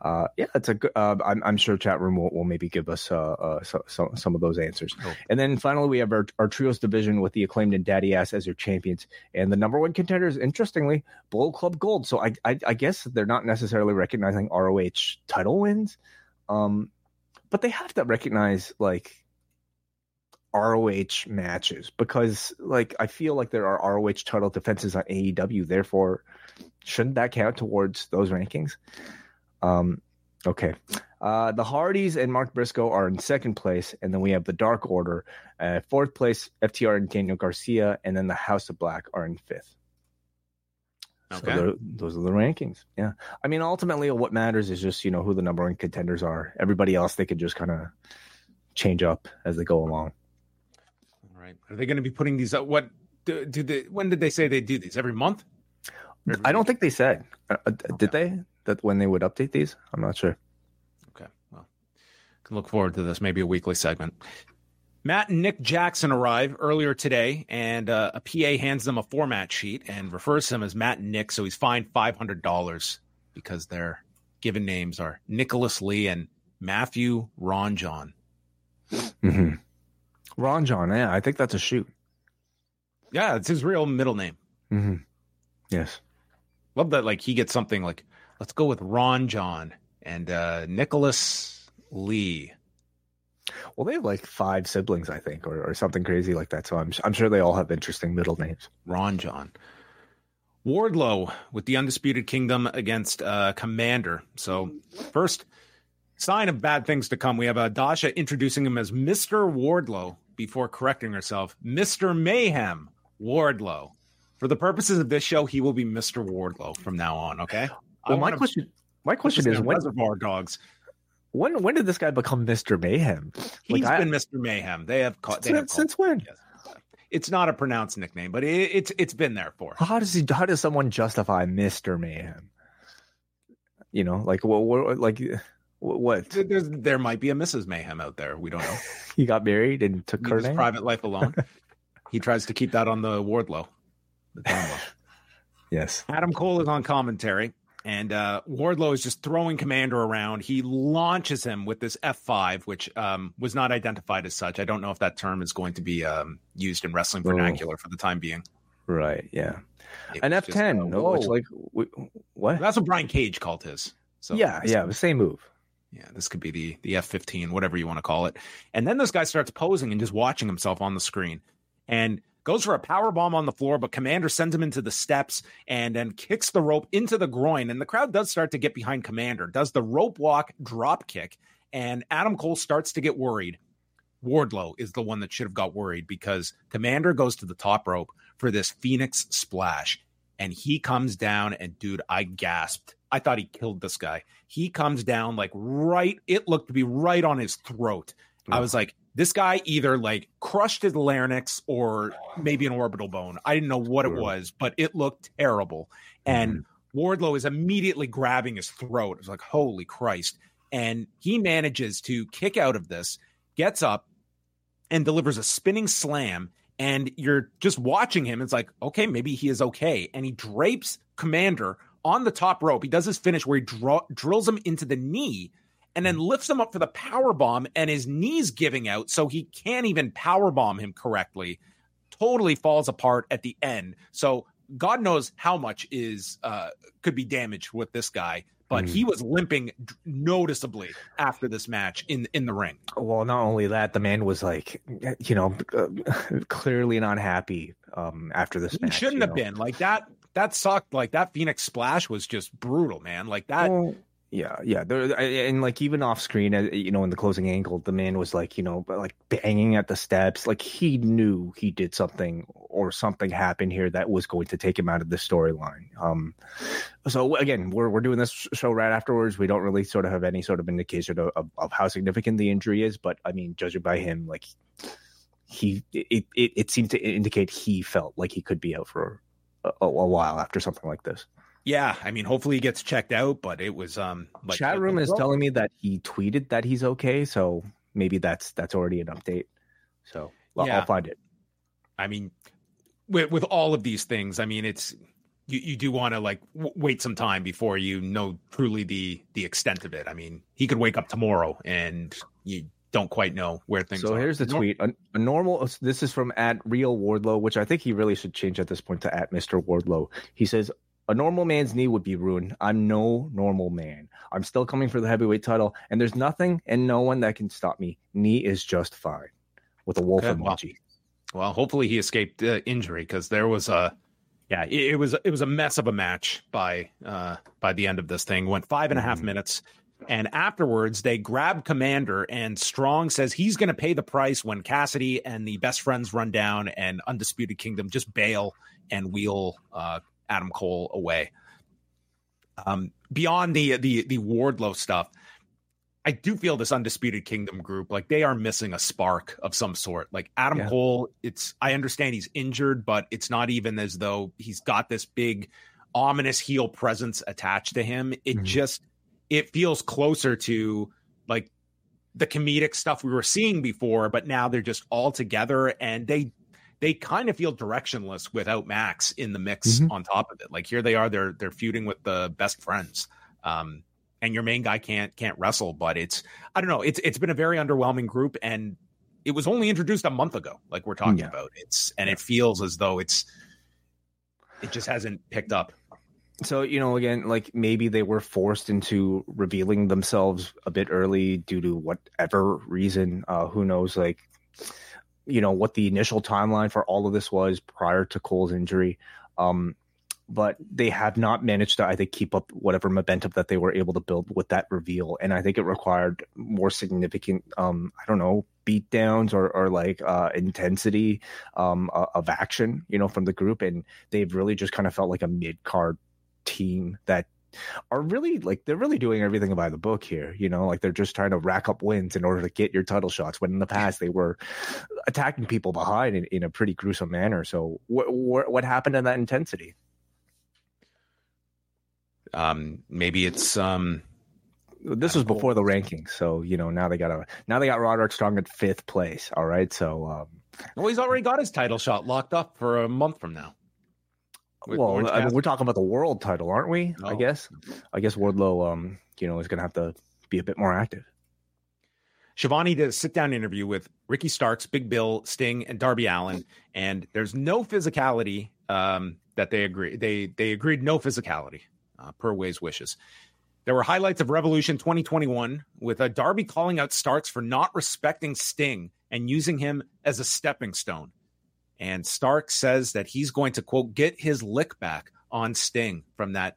Uh, yeah, it's a good. Uh, I'm, I'm sure chat room will, will maybe give us uh, uh, so, so, some of those answers. And then finally, we have our, our trios division with the acclaimed and Daddy Ass as your champions, and the number one contenders, interestingly, Bullet Club Gold. So I, I, I guess they're not necessarily recognizing ROH title wins. Um, but they have to recognize like ROH matches because like I feel like there are ROH title defenses on AEW. Therefore, shouldn't that count towards those rankings? Um, okay. Uh, the Hardys and Mark Briscoe are in second place, and then we have the Dark Order, uh, fourth place. FTR and Daniel Garcia, and then the House of Black are in fifth. Okay. So those are the rankings. Yeah. I mean, ultimately, what matters is just, you know, who the number one contenders are. Everybody else, they could just kind of change up as they go along. Right. Are they going to be putting these up? What do, do they, when did they say they do these? Every month? Every I don't week? think they said. Uh, uh, did they? That when they would update these? I'm not sure. Okay. Well, can look forward to this. Maybe a weekly segment. Matt and Nick Jackson arrive earlier today, and uh, a PA hands them a format sheet and refers to them as Matt and Nick. So he's fined five hundred dollars because their given names are Nicholas Lee and Matthew Ron John. Mm-hmm. Ron John, yeah, I think that's a shoot. Yeah, it's his real middle name. Mm-hmm. Yes. Love that. Like he gets something like, let's go with Ron John and uh, Nicholas Lee. Well, they have like five siblings, I think, or, or something crazy like that. So I'm I'm sure they all have interesting middle names. Ron John. Wardlow with the Undisputed Kingdom against uh, Komander. So, first sign of bad things to come. We have uh, Dasha introducing him as Mr. Wardlow before correcting herself. Mr. Mayhem Wardlow. For the purposes of this show, he will be Mr. Wardlow from now on. Okay. Well, my question, my question is when, Reservoir Dogs. when when did this guy become Mister Mayhem? He's Like, I- been Mr. Mayhem. They have caught. They have Since, called- since when? Yes. It's not a pronounced nickname, but it, it's it's been there for. How does he? How does someone justify Mister Mayhem? You know, like what? what like what? There's, there might be a Mrs. Mayhem out there. We don't know. [laughs] He got married and took her his name. private life alone. [laughs] he tries to keep that on the Wardlow. The low. [laughs] Yes. Adam Cole is on commentary, and uh, Wardlow is just throwing Komander around. He launches him with this F5, which um, was not identified as such. I don't know if that term is going to be um, used in wrestling Oh. vernacular for the time being. Right. Yeah. It An was F just, ten. uh, no, like what? That's what Brian Cage called his. So yeah. Yeah. The same move. Yeah, this could be the the F fifteen, whatever you want to call it. And then this guy starts posing and just watching himself on the screen, and goes for a power bomb on the floor. But Komander sends him into the steps and then kicks the rope into the groin. And the crowd does start to get behind Komander. Does the rope walk drop kick, and Adam Cole starts to get worried. Wardlow is the one that should have got worried because Komander goes to the top rope for this Phoenix splash, and he comes down. And dude, I gasped. I thought he killed this guy. He comes down like right, it looked to be right on his throat. I was like, this guy either like crushed his larynx or maybe an orbital bone. I didn't know what it was, but it looked terrible. And Mm-hmm. Wardlow is immediately grabbing his throat. It's like, holy Christ. And he manages to kick out of this, gets up, and delivers a spinning slam. And you're just watching him. It's like, okay, maybe he is okay. And he drapes Komander on the top rope. He does his finish where he draw, drills him into the knee and then lifts him up for the power bomb. And his knee's giving out, so he can't even power bomb him correctly. Totally falls apart at the end. So God knows how much is uh, could be damaged with this guy. But Mhm. he was limping d- noticeably after this match in in the ring. Well, not only that, the man was like, you know, uh, [laughs] clearly not happy um, after this He match. shouldn't have know. been like that. That sucked. Like that Phoenix splash was just brutal, man. Like that. Well, yeah, yeah, there, and like even off screen, uh, you know, in the closing angle, the man was like, you know, like banging at the steps, like he knew he did something or something happened here that was going to take him out of the storyline. Um, so again, we're we're doing this show right afterwards. We don't really sort of have any sort of indication of, of, of how significant the injury is, but I mean, judging by him, like he, it it, it seemed to indicate he felt like he could be out for a, a while after something like this. Yeah, I mean, hopefully he gets checked out, but it was um. Like, Chat room is telling me that he tweeted that he's okay, so maybe that's that's already an update. So I'll, Yeah. I'll find it. I mean, with with all of these things, I mean, it's you you do want to like w- wait some time before you know truly the the extent of it. I mean, he could wake up tomorrow and you don't quite know where things. So are. So here's the tweet: a, a normal. This is from at Real Wardlow, which I think he really should change at this point to at Mister Wardlow. He says A normal man's knee would be ruined. I'm no normal man. I'm still coming for the heavyweight title, and there's nothing and no one that can stop me. Knee is just fine. With a wolf Okay, well, emoji. Well, hopefully he escaped uh, injury because there was a, yeah, it, it was it was a mess of a match by uh by the end of this thing. Went five and a half Mhm. minutes, and afterwards they grab Komander, and Strong says he's going to pay the price when Cassidy and the best friends run down, and Undisputed Kingdom just bail and wheel uh, Adam Cole away. Um, beyond the the the Wardlow stuff, I do feel this Undisputed Kingdom group, like they are missing a spark of some sort. Like Adam Yeah. Cole, it's I understand he's injured, but it's not even as though he's got this big ominous heel presence attached to him. It Mhm. just it feels closer to like the comedic stuff we were seeing before, but now they're just all together and they they kind of feel directionless without Max in the mix Mhm. on top of it. Like here they are, they're they're feuding with the best friends. Um and your main guy can't can't wrestle, but it's I don't know, it's it's been a very underwhelming group and it was only introduced a month ago, like we're talking Yeah. about. It's and it feels as though it's it just hasn't picked up. So, you know, again, like maybe they were forced into revealing themselves a bit early due to whatever reason. Uh, who knows, like, you know, what the initial timeline for all of this was prior to Cole's injury. Um, but they have not managed to, I think, keep up whatever momentum that they were able to build with that reveal. And I think it required more significant, um, I don't know, beatdowns or, or like uh, intensity um, of action, you know, from the group. And they've really just kind of felt like a mid card team that are really like they're really doing everything by the book here you know? Like they're just trying to rack up wins in order to get your title shots when in the past they were attacking people behind in, in a pretty gruesome manner. So wh- wh- what happened in that intensity? Um maybe it's um this was before the rankings so you know now they got a now they got roderick strong at fifth place all right? So um well he's already got his title shot locked up for a month from now. With well I mean, we're talking about the world title aren't we i Oh. guess i guess wardlow um you know is gonna have to be a bit more active Schiavone did a sit down interview with Ricky Starks, Big Bill, Sting, and Darby Allin, and there's no physicality um, that they agree. They they agreed no physicality uh, per Wai's wishes. There were highlights of Revolution 2021 with a Darby calling out Starks for not respecting Sting and using him as a stepping stone. And Stark says that he's going to quote get his lick back on Sting from that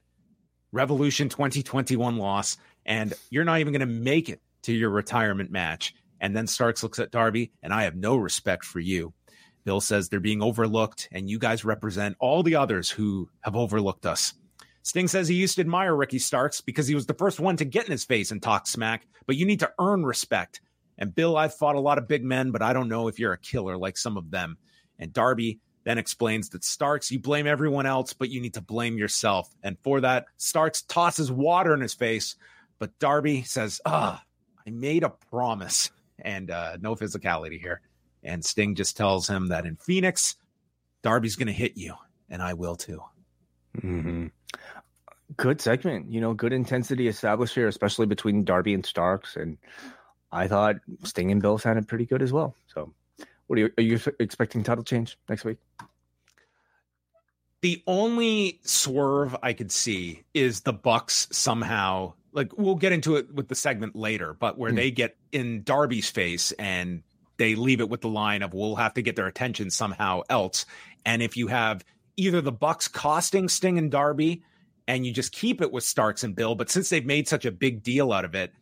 Revolution 2021 loss, and you're not even going to make it to your retirement match. And then Starks looks at Darby, and I have no respect for you. Bill says they're being overlooked, and you guys represent all the others who have overlooked us. Sting says he used to admire Ricky Starks because he was the first one to get in his face and talk smack, but you need to earn respect. And Bill, I've fought a lot of big men, but I don't know if you're a killer like some of them. And Darby then explains that Starks, you blame everyone else, but you need to blame yourself. And for that, Starks tosses water in his face, but Darby says, Ah, I made a promise. And uh, no physicality here. And Sting just tells him that in Phoenix, Darby's going to hit you, and I will too. hmm Good segment, you know, good intensity established here, especially between Darby and Starks. And I thought Sting and Bill sounded pretty good as well. So, what are you, are you expecting title change next week? The only swerve I could see is the Bucks somehow like we'll get into it with the segment later, but where Hmm. they get in Darby's face and they leave it with the line of we'll have to get their attention somehow else. And if you have either the Bucks costing Sting and Darby and you just keep it with Starks and Bill, but since they've made such a big deal out of it,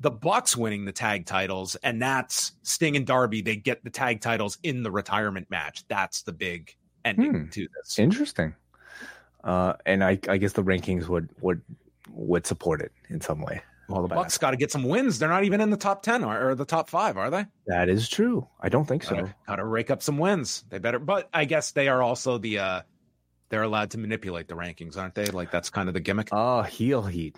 the Bucks winning the tag titles and that's Sting and Darby, they get the tag titles in the retirement match. That's the big ending Hmm. to this. Interesting. Uh, and I, I guess the rankings would would would support it in some way. Well, the Bucks got to get some wins. They're not even in the top ten or, or the top five, are they? That is true. I don't think so. Gotta, gotta rake up some wins. They better, but I guess they are also the. uh They're allowed to manipulate the rankings, aren't they? Like that's kind of the gimmick. Ah, heel heat,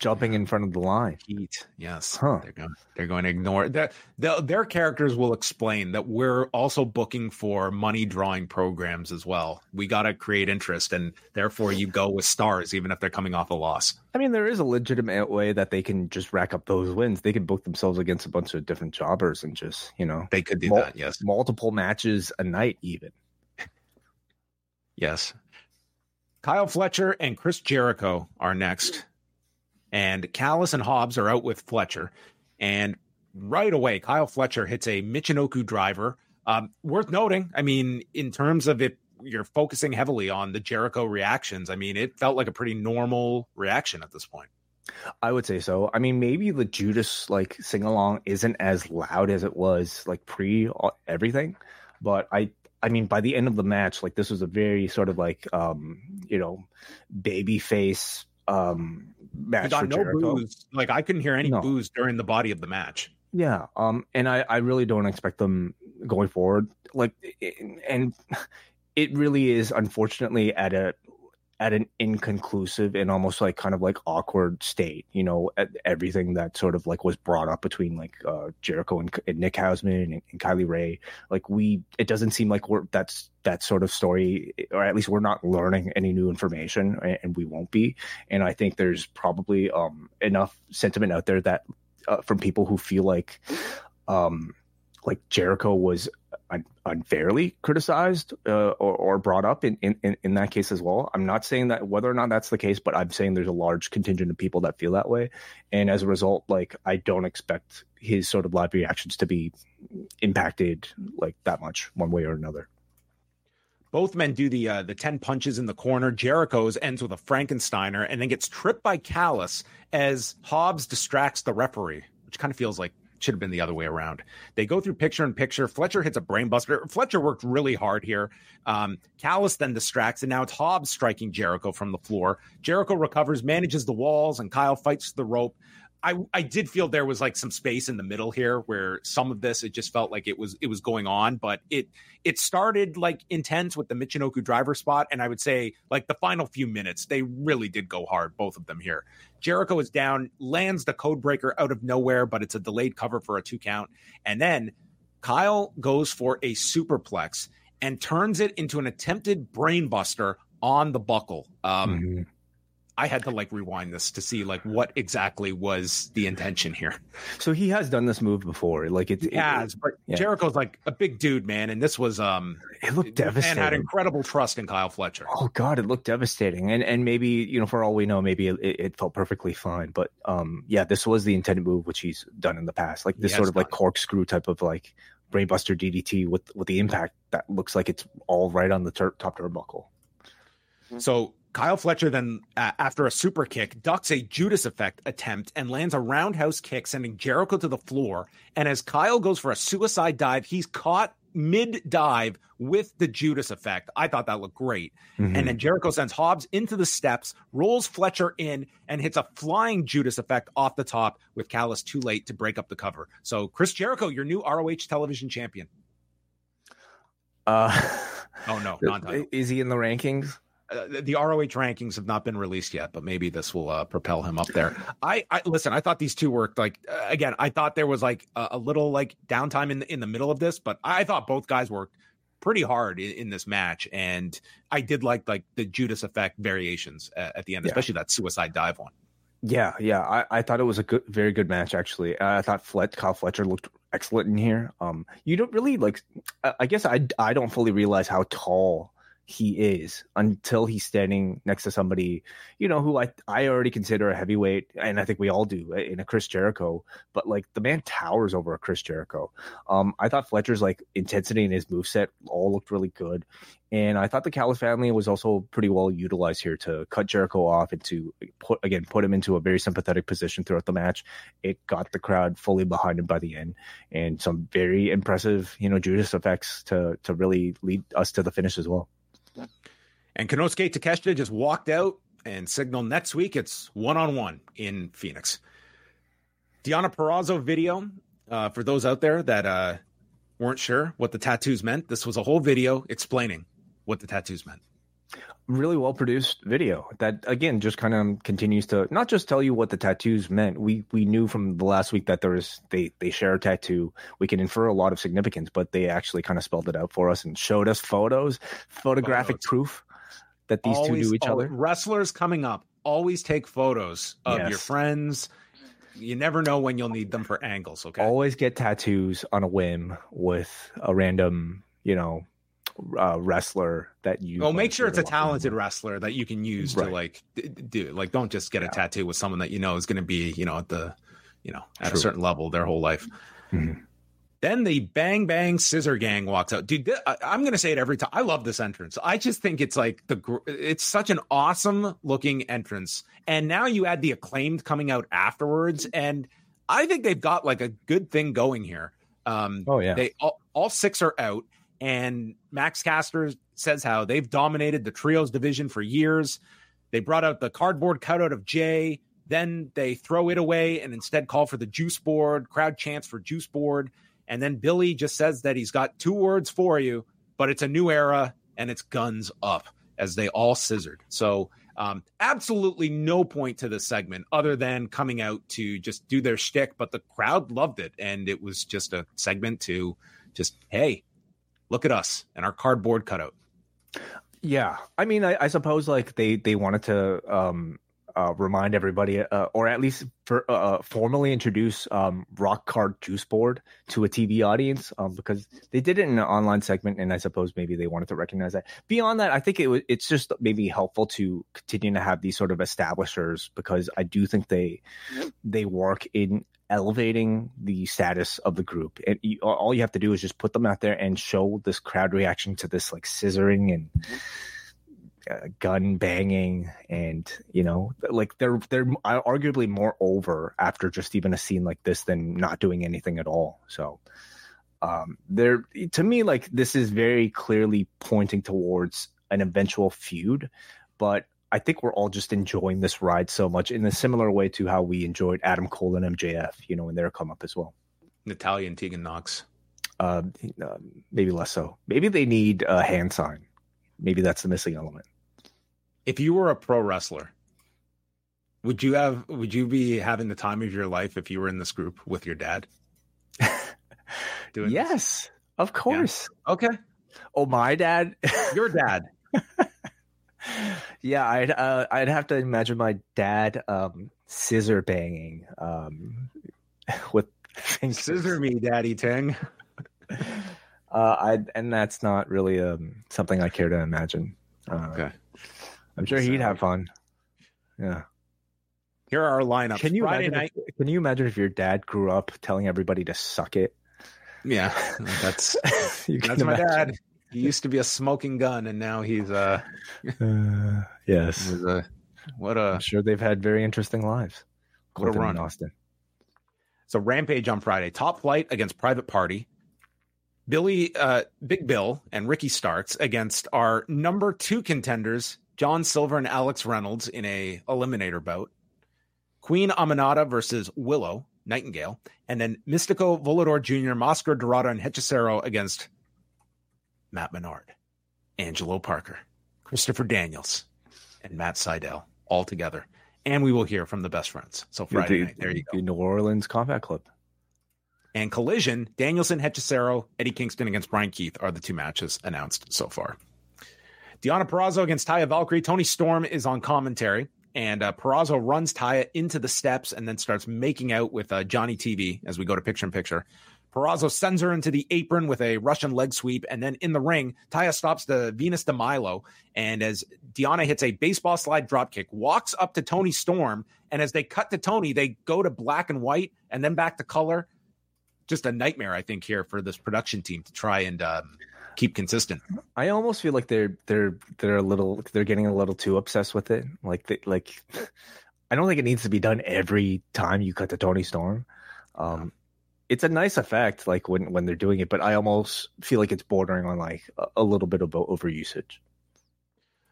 jumping in front of the line. Heat, yes. Huh. They're going. They're going to ignore that. their their characters will explain that we're also booking for money drawing programs as well. We got to create interest, and therefore you go with stars, even if they're coming off a loss. I mean, there is a legitimate way that they can just rack up those wins. They can book themselves against a bunch of different jobbers and just, you know, They could do Mul- that. Yes. multiple matches a night, even. Yes. Kyle Fletcher and Chris Jericho are next. And Callis and Hobbs are out with Fletcher. And right away, Kyle Fletcher hits a Michinoku driver. Um, worth noting, I mean, in terms of it, you're focusing heavily on the Jericho reactions. I mean, it felt like a pretty normal reaction at this point. I would say so. I mean, maybe the Judas like sing along isn't as loud as it was like pre everything, but I I mean, by the end of the match, like this was a very sort of like um, you know, baby face um match for no Jericho. booze. Like I couldn't hear any No. booze during the body of the match. Yeah, um, and I, I really don't expect them going forward. Like, and [laughs] it really is unfortunately at a at an inconclusive and almost like kind of like awkward state. You know, everything that sort of like was brought up between like uh, Jericho and, and Nick Hausman and, and Kylie Rae. Like we, it doesn't seem like we're that's that sort of story, or at least we're not learning any new information, and, and we won't be. And I think there's probably um enough sentiment out there that uh, from people who feel like um like Jericho was unfairly criticized uh, or, or brought up in, in in that case as well. I'm not saying that whether or not that's the case, but I'm saying there's a large contingent of people that feel that way, and as a result, like I don't expect his sort of live reactions to be impacted like that much one way or another. Both men do the uh, the ten punches in the corner. Jericho's ends with a Frankensteiner and then gets tripped by Callis as Hobbs distracts the referee, which kind of feels like should have been the other way around. They go through picture in picture. Fletcher hits a brainbuster. Fletcher worked really hard here. Um, Callis then distracts, and now it's Hobbs striking Jericho from the floor. Jericho recovers, manages the walls, and Kyle fights the rope. I, I did feel there was like some space in the middle here where some of this it just felt like it was it was going on, but it it started like intense with the Michinoku driver spot, and I would say like the final few minutes they really did go hard, both of them here. Jericho is down, lands the code breaker out of nowhere, but it's a delayed cover for a two count, and then Kyle goes for a superplex and turns it into an attempted brainbuster on the buckle. Um, Mm-hmm. I had to like rewind this to see like what exactly was the intention here. So he has done this move before. Like it, He has, but yeah. Jericho's like a big dude, man, and this was um it, it looked and devastating. had incredible trust in Kyle Fletcher. Oh God, it looked devastating, and and maybe you know, for all we know, maybe it, it felt perfectly fine. But um, yeah, this was the intended move, which he's done in the past, like this sort of like corkscrew type of like brainbuster DDT with with the impact that looks like it's all right on the tur- top turnbuckle. So Kyle Fletcher then, uh, after a super kick, ducks a Judas effect attempt and lands a roundhouse kick, sending Jericho to the floor. And as Kyle goes for a suicide dive, he's caught mid dive with the Judas effect. I thought that looked great. Mhm. And then Jericho sends Hobbs into the steps, rolls Fletcher in, and hits a flying Judas effect off the top with Callis too late to break up the cover. So, Chris Jericho, your new ROH television champion. uh, Oh, no, [laughs] is he in the rankings? Uh, the- ROH rankings have not been released yet, but maybe this will uh, propel him up there. [laughs] I, I listen. I thought these two worked. Like uh, again, I thought there was like a, a little like downtime in the, in the middle of this, but I thought both guys worked pretty hard in, in this match, and I did like like the Judas effect variations at, at the end, Yeah. especially that suicide dive one. Yeah, yeah. I, I thought it was a good, very good match actually. I thought Flet, Kyle Fletcher looked excellent in here. Um, you don't really like. I I guess I I don't fully realize how tall he is until he's standing next to somebody, you know, who I I already consider a heavyweight, and I think we all do eh, in a Chris Jericho. But like the man towers over a Chris Jericho. Um, I thought Fletcher's like intensity and his moveset all looked really good. And I thought the Callis family was also pretty well utilized here to cut Jericho off and to put again put him into a very sympathetic position throughout the match. It got the crowd fully behind him by the end, and some very impressive, you know, Judas effects to to really lead us to the finish as well. And Konosuke Takeshita just walked out and signaled next week it's one on one in Phoenix. Deonna Purrazzo video uh, for those out there that uh, weren't sure what the tattoos meant. This was a whole video explaining what the tattoos meant. Really well produced video that again just kind of continues to not just tell you what the tattoos meant. We we knew from the last week that there is they they share a tattoo. We can infer a lot of significance, but they actually kind of spelled it out for us and showed us photos, photographic Photos. proof that these Always- two knew each other. Wrestlers coming up always take photos of your friends. You never know when you'll need them for angles. Okay. always get tattoos on a whim with a random, you know, uh, wrestler that you. Well, make sure it's a talented wrestler that you can use to like d- do. Like, don't just get a Yeah. tattoo with someone that you know is going to be, you know, at the, you know, at a certain level their whole life. Mhm. Then the Bang Bang Scissor Gang walks out. Dude, I, I'm going to say it every time. I love this entrance. I just think it's like the, gr- it's such an awesome looking entrance. And now you add the acclaimed coming out afterwards. And I think they've got like a good thing going here. Um, Oh yeah. they all, all six are out, and Max Caster says how they've dominated the trios division for years. They brought out the cardboard cutout of Jay. Then they throw it away and instead call for the juice board. Crowd chants for juice board. And then Billy just says that he's got two words for you, but it's a new era and it's guns up as they all scissored. So, um, absolutely no point to this segment other than coming out to just do their shtick, but the crowd loved it. And it was just a segment to just, hey, look at us and our cardboard cutout. Yeah, I mean, I, I suppose like they they wanted to um uh remind everybody, uh, or at least for uh formally introduce um Rock Card Juice Board to a TV audience, um because they did it in an online segment, and I suppose maybe they wanted to recognize that. Beyond that, I think it was it's just maybe helpful to continue to have these sort of establishers because I do think they they work in elevating the status of the group. And you, all you have to do is just put them out there and show this crowd reaction to this like scissoring and uh, gun banging and you know like they're they're arguably more over after just even a scene like this than not doing anything at all. So um they're to me like this is very clearly pointing towards an eventual feud but I think we're all just enjoying this ride so much in a similar way to how we enjoyed Adam Cole and MJF, you know, in their come up as well. Natalya and Tegan Nox. Uh, uh, maybe less so. Maybe they need a hand sign. Maybe that's the missing element. If you were a pro wrestler, would you have would you be having the time of your life if you were in this group with your dad? [laughs] Doing this? yes, of course. Okay. Oh, my dad. Your dad. [laughs] yeah, I'd uh, I'd have to imagine my dad um, scissor banging um, [laughs] with fingers. Scissor me, Daddy Ting. [laughs] Uh, I and that's not really um, something I care to imagine. Uh, Okay. I'm sure he'd have fun. Yeah. Here are our lineups. Can you Friday imagine? night? If, can you imagine if your dad grew up telling everybody to suck it? Yeah, [laughs] that's you that's my imagine. dad. He used to be a smoking gun, and now he's uh, [laughs] Uh, yes, [laughs] he's a what a I'm sure they've had very interesting lives. What a run. Austin. So Rampage on Friday, Top Flight against Private Party. Billy, uh, Big Bill, and Ricky Starks against our number two contenders, John Silver and Alex Reynolds, in a eliminator bout. Queen Aminata versus Willow Nightingale, and then Místico Volador Jr., Máscara Dorada, and Hechicero against Matt Menard, Angelo Parker, Christopher Daniels, and Matt Sydal all together. And we will hear from the best friends. So Friday the, night, there you go. the New Orleans Combat Club. And Collision, Danielson, Hechicero, Eddie Kingston against Bryan Keith are the two matches announced so far. Deonna Purrazzo against Taya Valkyrie. Toni Storm is on commentary, and uh, Purrazzo runs Taya into the steps and then starts making out with uh, Johnny TV as we go to picture in picture. Purrazzo sends her into the apron with a Russian leg sweep, and then in the ring, Taya stops the Venus de Milo, and as Deonna hits a baseball slide dropkick, walks up to Toni Storm, and as they cut to Toni, they go to black and white and then back to color. Just a nightmare, I think, here for this production team to try and um, keep consistent. I almost feel like they're they're they're a little they're getting a little too obsessed with it. Like they, like [laughs] I don't think it needs to be done every time you cut to Toni Storm. Um, it's a nice effect, like when when they're doing it, but I almost feel like it's bordering on like a, a little bit of overusage.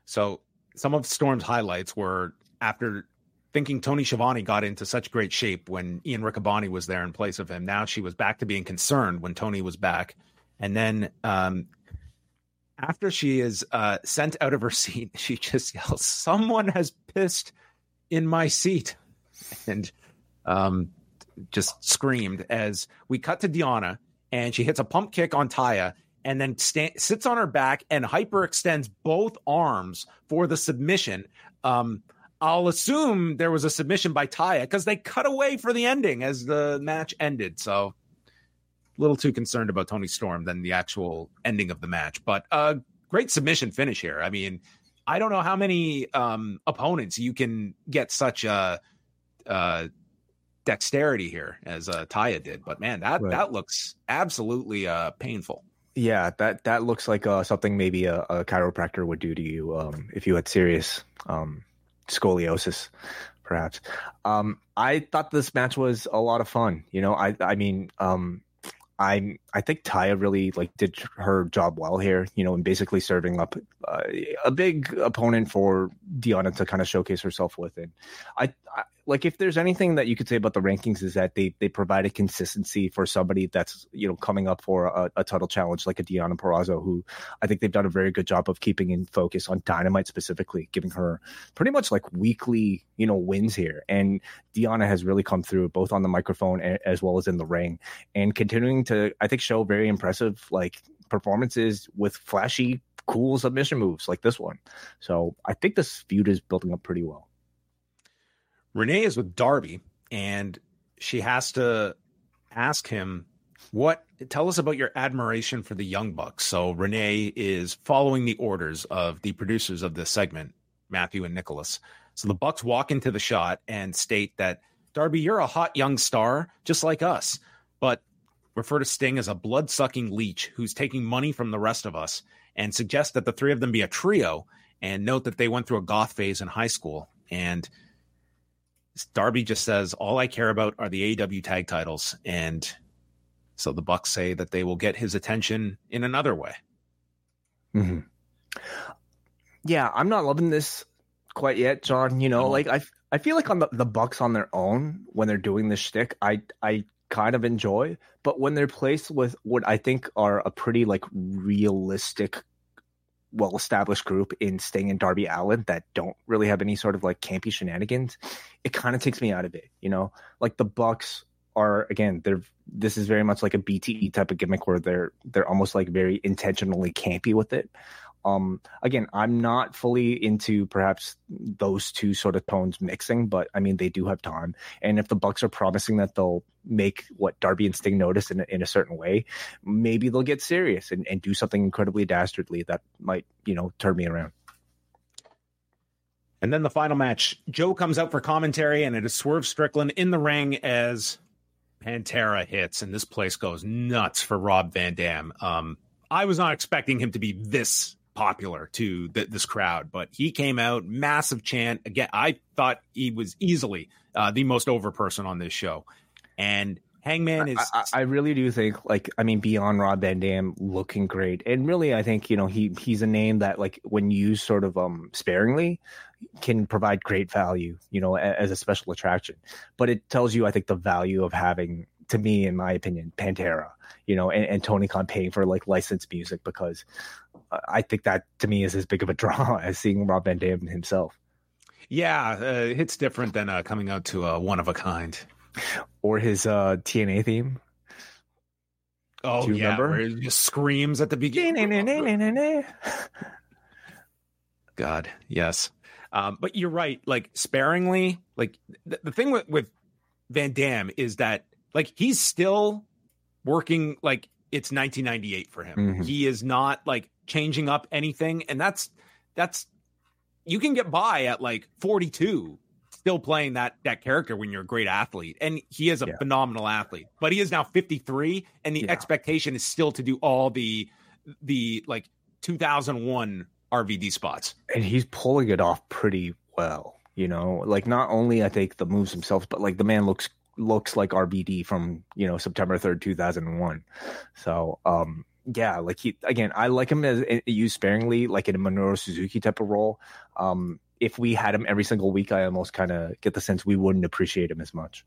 So some of Storm's highlights were after thinking Tony Schiavone got into such great shape when Ian Riccaboni was there in place of him. Now she was back to being concerned when Tony was back. And then um, after she is uh, sent out of her seat, [laughs] she just yells, Someone has pissed in my seat. [laughs] And um, just screamed as we cut to Deonna and she hits a pump kick on Taya and then sta- sits on her back and hyperextends both arms for the submission. Um, I'll assume there was a submission by Taya because they cut away for the ending as the match ended. So a little too concerned about Tony Storm than the actual ending of the match. But uh, great submission finish here. I mean, I don't know how many um, opponents you can get such a uh, dexterity here as uh, Taya did, but man, that right. that looks absolutely uh, painful. Yeah, that that looks like uh, something maybe a, a, chiropractor would do to you um, if you had serious um, scoliosis, perhaps. Um, I thought this match was a lot of fun. You know, I I mean, um, I think Taya really like did her job well here, you know, and basically serving up uh, a big opponent for Deonna to kind of showcase herself with. And I, I like if there's anything that you could say about the rankings is that they they provided consistency for somebody that's you know coming up for a, a title challenge like a Deonna Purrazzo, who I think they've done a very good job of keeping in focus on Dynamite specifically, giving her pretty much like weekly you know wins here. And Deonna has really come through both on the microphone as well as in the ring, and continuing to I think show very impressive like performances with flashy cool submission moves like this one. So I think this feud is building up pretty well. Renee is with Darby, and she has to ask him what tell us about your admiration for the young bucks so renee is following the orders of the producers of this segment matthew and nicholas so the bucks walk into the shot and state that darby you're a hot young star just like us but refer to sting as a blood-sucking leech who's taking money from the rest of us and suggest that the three of them be a trio and note that they went through a goth phase in high school and Darby just says, "All I care about are the AEW tag titles," and so the Bucks say that they will get his attention in another way. Mm-hmm. Yeah, I'm not loving this quite yet, John. You know, oh. like I, I feel like on the, the Bucks on their own when they're doing this shtick, I, I kind of enjoy. But when they're placed with what I think are a pretty like realistic well established group in Sting and Darby Allin that don't really have any sort of like campy shenanigans, it kind of takes me out of it. You know, like the Bucks are again, they're this is very much like a BTE type of gimmick where they're they're almost like very intentionally campy with it. Um, again, I'm not fully into perhaps those two sort of tones mixing, but I mean they do have time. And if the Bucks are promising that they'll make what Darby and Sting notice in, in a certain way, maybe they'll get serious and, and do something incredibly dastardly that might, you know, turn me around. And then the final match, Joe comes out for commentary, and it is Swerve Strickland in the ring as Pantera hits, and this place goes nuts for Rob Van Dam. Um, I was not expecting him to be this popular to th- this crowd, but he came out massive chant again. I thought he was easily uh, the most over person on this show, and Hangman is. I, I, really do think, like, I mean, beyond Rob Van Dam looking great, and really, I think you know he he's a name that, like, when used sort of um sparingly, can provide great value, you know, as a special attraction. But it tells you, I think, the value of having to me, in my opinion, Pantera, you know, and, and Tony Khan paying for like licensed music because I think that to me is as big of a [laughs] draw as seeing Rob Van Dam himself. Yeah, uh, it's different than uh, coming out to a one of a kind, or his uh, TNA theme. Oh Do you yeah, remember? where he just screams at the beginning. [laughs] God, yes. Um, but you're right. Like sparingly, like th- the thing with, with Van Dam is that like he's still working like it's 1998 for him. Mm-hmm. He is not like changing up anything, and that's that's you can get by at like 42 still playing that that character when you're a great athlete and he is a yeah. phenomenal athlete but he is now 53 and the yeah. expectation is still to do all the the like 2001 RVD spots and he's pulling it off pretty well you know like not only I think the moves themselves but like the man looks looks like RVD from you know September third, two thousand and one. So um, yeah, like he again, I like him as used sparingly, like in a Minoru Suzuki type of role. Um, if we had him every single week, I almost kind of get the sense we wouldn't appreciate him as much.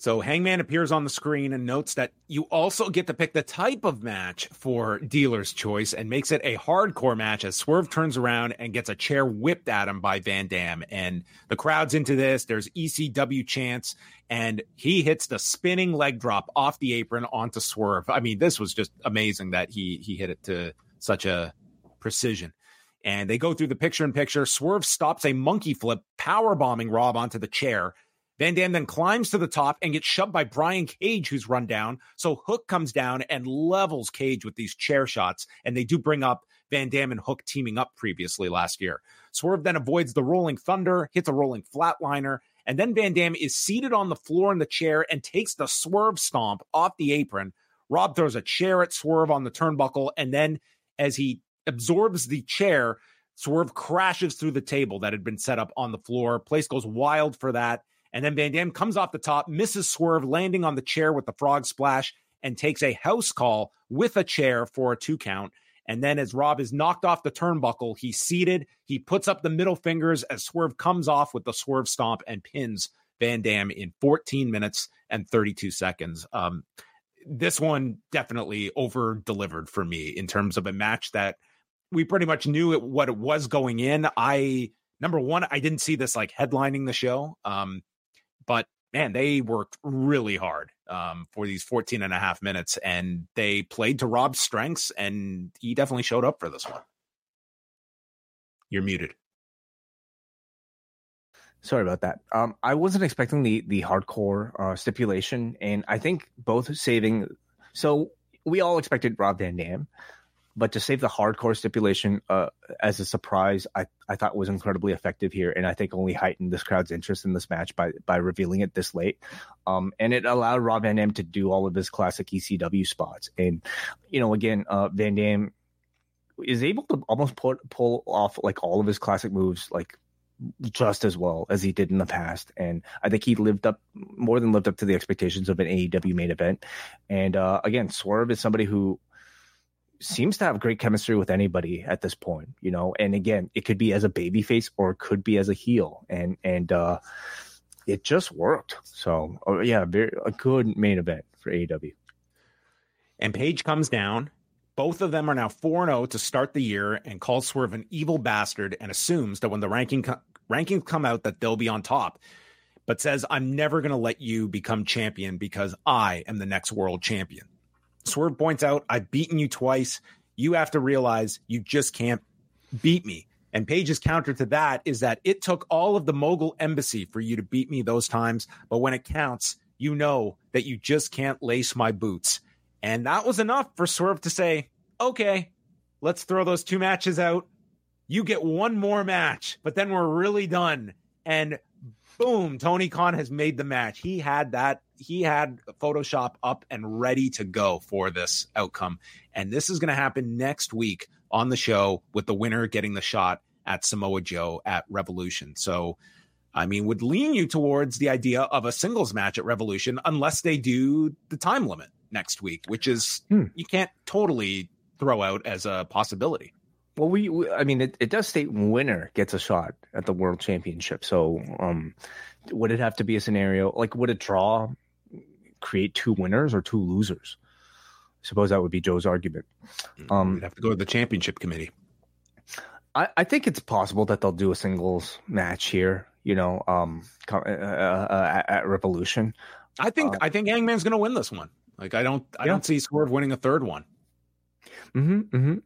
So Hangman appears on the screen and notes that you also get to pick the type of match for dealer's choice and makes it a hardcore match as Swerve turns around and gets a chair whipped at him by Van Dam. And the crowd's into this. There's ECW chants and he hits the spinning leg drop off the apron onto Swerve. I mean, this was just amazing that he he hit it to such a precision. And they go through the picture in picture. Swerve stops a monkey flip, power bombing Rob onto the chair Van Dam then climbs to the top and gets shoved by Brian Cage, who's run down. So Hook comes down and levels Cage with these chair shots. And they do bring up Van Dam and Hook teaming up previously last year. Swerve then avoids the rolling thunder, hits a rolling flatliner, and then Van Dam is seated on the floor in the chair and takes the swerve stomp off the apron. Rob throws a chair at Swerve on the turnbuckle, and then as he absorbs the chair, Swerve crashes through the table that had been set up on the floor. Place goes wild for that. And then Van Dam comes off the top, misses Swerve, landing on the chair with the frog splash, and takes a house call with a chair for a two count. And then as Rob is knocked off the turnbuckle, he's seated. He puts up the middle fingers as Swerve comes off with the swerve stomp and pins Van Dam in 14 minutes and 32 seconds. Um, this one definitely over delivered for me in terms of a match that we pretty much knew it, what it was going in. I number one, I didn't see this like headlining the show. Um, but man, they worked really hard um, for these 14 and a half minutes and they played to Rob's strengths and he definitely showed up for this one. You're muted. Sorry about that. Um, I wasn't expecting the the hardcore uh, stipulation, and I think both saving. So we all expected Rob Van Dam, but to save the hardcore stipulation uh, as a surprise, I, I thought was incredibly effective here, and I think only heightened this crowd's interest in this match by by revealing it this late. Um, and it allowed Rob Van Dam to do all of his classic ECW spots, and you know, again, uh, Van Dam is able to almost pull pull off like all of his classic moves, like just as well as he did in the past. And I think he lived up more than lived up to the expectations of an AEW main event. And uh, again, Swerve is somebody who seems to have great chemistry with anybody at this point, you know. And again, it could be as a babyface or it could be as a heel, and and uh, it just worked. So oh, yeah, very a good main event for AEW. And Page comes down. Both of them are now 4 0 to start the year and calls Swerve an evil bastard and assumes that when the ranking co- rankings come out that they'll be on top, but says, I'm never going to let you become champion because I am the next world champion. Swerve points out, I've beaten you twice. You have to realize you just can't beat me. And Page's counter to that is that it took all of the mogul embassy for you to beat me those times. But when it counts, you know that you just can't lace my boots. And that was enough for Swerve to say, okay, let's throw those two matches out. You get one more match, but then we're really done. And boom, Tony Khan has made the match. He had that, he had Photoshop up and ready to go for this outcome. And this is going to happen next week on the show with the winner getting the shot at Samoa Joe at Revolution. So, I mean, would lean you towards the idea of a singles match at Revolution unless they do the time limit next week, which is hmm. you can't totally throw out as a possibility. Well, we, we, I mean, it, it does state winner gets a shot at the world championship. So, um, would it have to be a scenario like would a draw create two winners or two losers? I suppose that would be Joe's argument. Mm, um, We'd have to go to the championship committee. I, I think it's possible that they'll do a singles match here. You know, um, uh, uh, uh, at Revolution. I think uh, I think Hangman's going to win this one. Like I don't I yeah. don't see Swerve winning a third one. Mm-hmm. mm-hmm.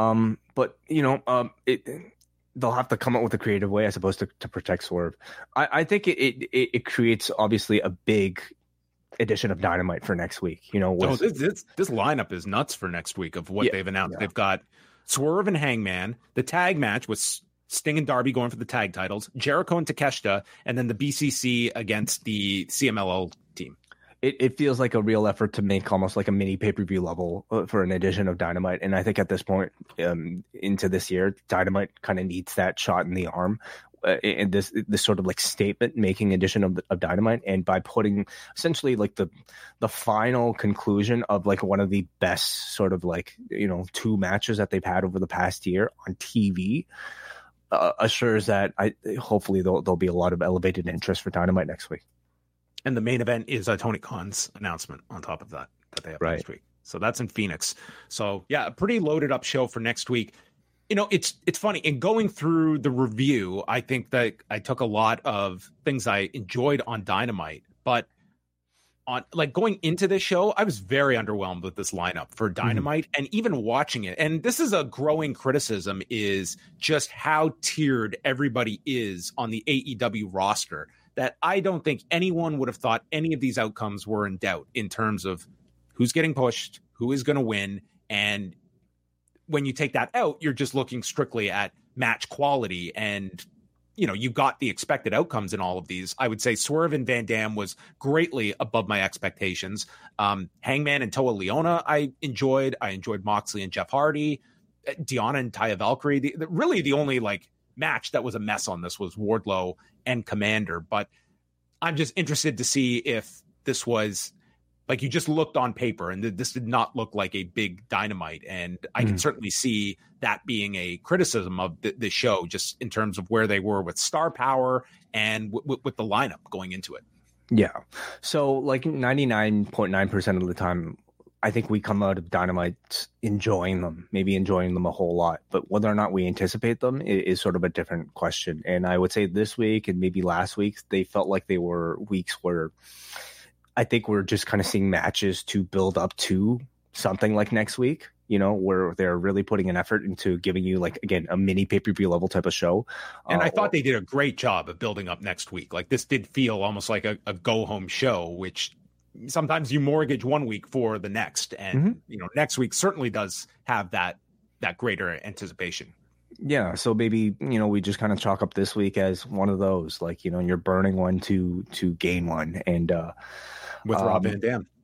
Um, but you know, um, it, they'll have to come up with a creative way, I suppose, to, to protect Swerve. I, I think it, it it creates obviously a big edition of Dynamite for next week. You know, with... oh, this, this, this lineup is nuts for next week of what yeah, they've announced. Yeah. They've got Swerve and Hangman, the tag match with Sting and Darby going for the tag titles, Jericho and Takeshita, and then the BCC against the CMLL it, it feels like a real effort to make almost like a mini pay per view level uh, for an edition of Dynamite. And I think at this point um, into this year, Dynamite kind of needs that shot in the arm. Uh, and this this sort of like statement making edition of, of Dynamite, and by putting essentially like the the final conclusion of like one of the best sort of like you know two matches that they've had over the past year on TV, uh, assures that I hopefully there'll, there'll be a lot of elevated interest for Dynamite next week and the main event is a Tony Khan's announcement on top of that that they have right. next week. So that's in Phoenix. So yeah, a pretty loaded up show for next week. You know, it's it's funny in going through the review. I think that I took a lot of things I enjoyed on Dynamite, but on like going into this show, I was very underwhelmed with this lineup for mm-hmm. Dynamite mm-hmm. and even watching it. And this is a growing criticism is just how tiered everybody is on the AEW roster that I don't think anyone would have thought any of these outcomes were in doubt in terms of who's getting pushed, who is going to win. And when you take that out, you're just looking strictly at match quality and you know, you got the expected outcomes in all of these. I would say Swerve and Van Dam was greatly above my expectations. Um, Hangman and Toa Liona, I enjoyed. I enjoyed Moxley and Jeff Hardy, uh, Deonna and Taya Valkyrie. The, the, really, the only like match that was a mess on this was Wardlow and Komander. But I'm just interested to see if this was like you just looked on paper and this did not look like a big dynamite and i can mm. certainly see that being a criticism of the, the, show just in terms of where they were with star power and w- w- with the lineup going into it yeah so like 99.9% of the time i think we come out of dynamite enjoying them maybe enjoying them a whole lot but whether or not we anticipate them is, is sort of a different question and i would say this week and maybe last week they felt like they were weeks where I think we're just kind of seeing matches to build up to something like next week, you know, where they're really putting an effort into giving you like again a mini pay per view level type of show. And uh, I thought or, they did a great job of building up next week. Like this did feel almost like a, a go home show, which sometimes you mortgage one week for the next, and mm-hmm. you know next week certainly does have that that greater anticipation. Yeah, so maybe you know we just kind of chalk up this week as one of those, like you know you're burning one to to gain one, and uh with um, Rob Van Dam. [laughs]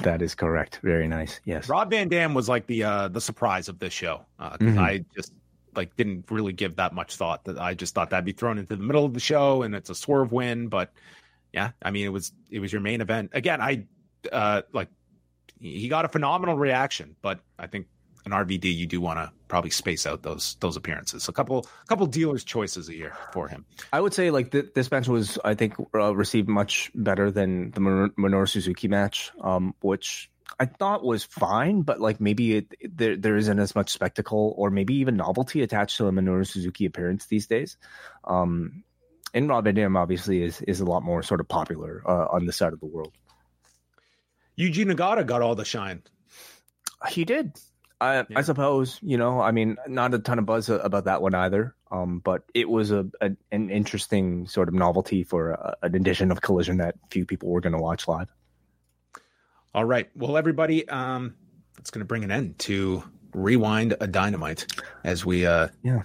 That is correct. Very nice. Yes. Rob Van Dam was like the uh the surprise of this show. Uh, mm-hmm. I just like didn't really give that much thought. That I just thought that'd be thrown into the middle of the show and it's a swerve win. But yeah, I mean it was it was your main event. Again, I uh like he got a phenomenal reaction, but I think an RVD, you do want to probably space out those those appearances. A couple couple dealers' choices a year for him. I would say like th- this match was, I think, uh, received much better than the Minoru Suzuki match, um, which I thought was fine, but like maybe it, it, there there isn't as much spectacle or maybe even novelty attached to a Minoru Suzuki appearance these days. Um, and Rob Van Dam obviously is is a lot more sort of popular uh, on this side of the world. Yuji Nagata got all the shine. He did. I, yeah. I suppose you know. I mean, not a ton of buzz about that one either. Um, but it was a, a an interesting sort of novelty for a, an edition of Collision that few people were going to watch live. All right, well, everybody, um, that's going to bring an end to rewind a dynamite as we uh yeah uh,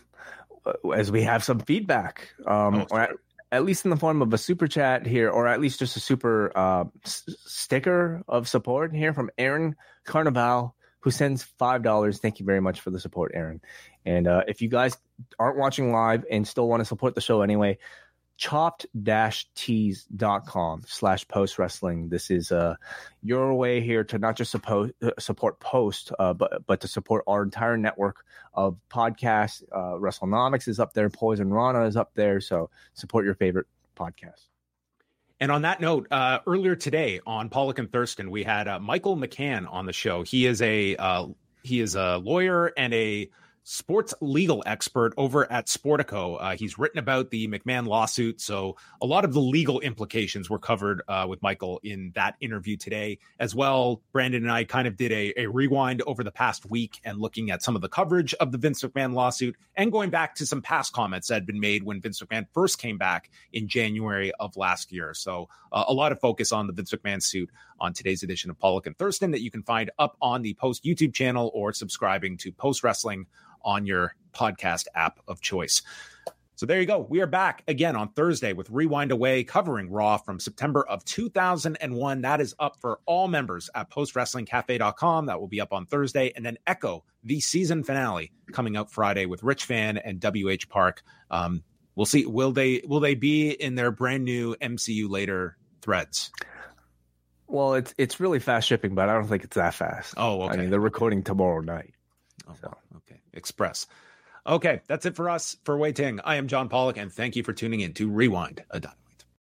as we have some feedback um oh, or at, at, least in the form of a super chat here or at least just a super uh s- sticker of support here from aaron carnival who sends $5. Thank you very much for the support, Aaron. And uh, if you guys aren't watching live and still want to support the show anyway, chopped-tees.com slash post wrestling. This is uh, your way here to not just support, uh, support post, uh, but, but to support our entire network of podcasts. Uh, WrestleNomics is up there. Poison Rana is up there. So support your favorite podcast. And on that note, uh, earlier today on Pollock and Thurston, we had uh, Michael McCann on the show. He is a uh, he is a lawyer and a sports legal expert over at Sportico. Uh, he's written about the McMahon lawsuit. So a lot of the legal implications were covered uh, with Michael in that interview today. As well, Brandon and I kind of did a, a, rewind over the past week and looking at some of the coverage of the Vince McMahon lawsuit and going back to some past comments that had been made when Vince McMahon first came back in January of last year. So uh, a lot of focus on the Vince McMahon suit on today's edition of Pollock and Thurston that you can find up on the Post YouTube channel or subscribing to Post Wrestling on your podcast app of choice. So there you go. We are back again on Thursday with Rewind-A-Wai covering Raw from September of 2001. That is up for all members at postwrestlingcafe.com. That will be up on Thursday. And then Echo, the season finale, coming out Friday with Rich Fann and WH Park. Um, we'll see. Will they will they be in their brand new MCU later threads? Well, it's it's really fast shipping, but I don't think it's that fast. Oh, okay. I mean, they're recording tomorrow night. Oh, so. Express. Okay, that's it for us for Wai Ting. I am John Pollock, and thank you for tuning in to Rewind a Dynamite.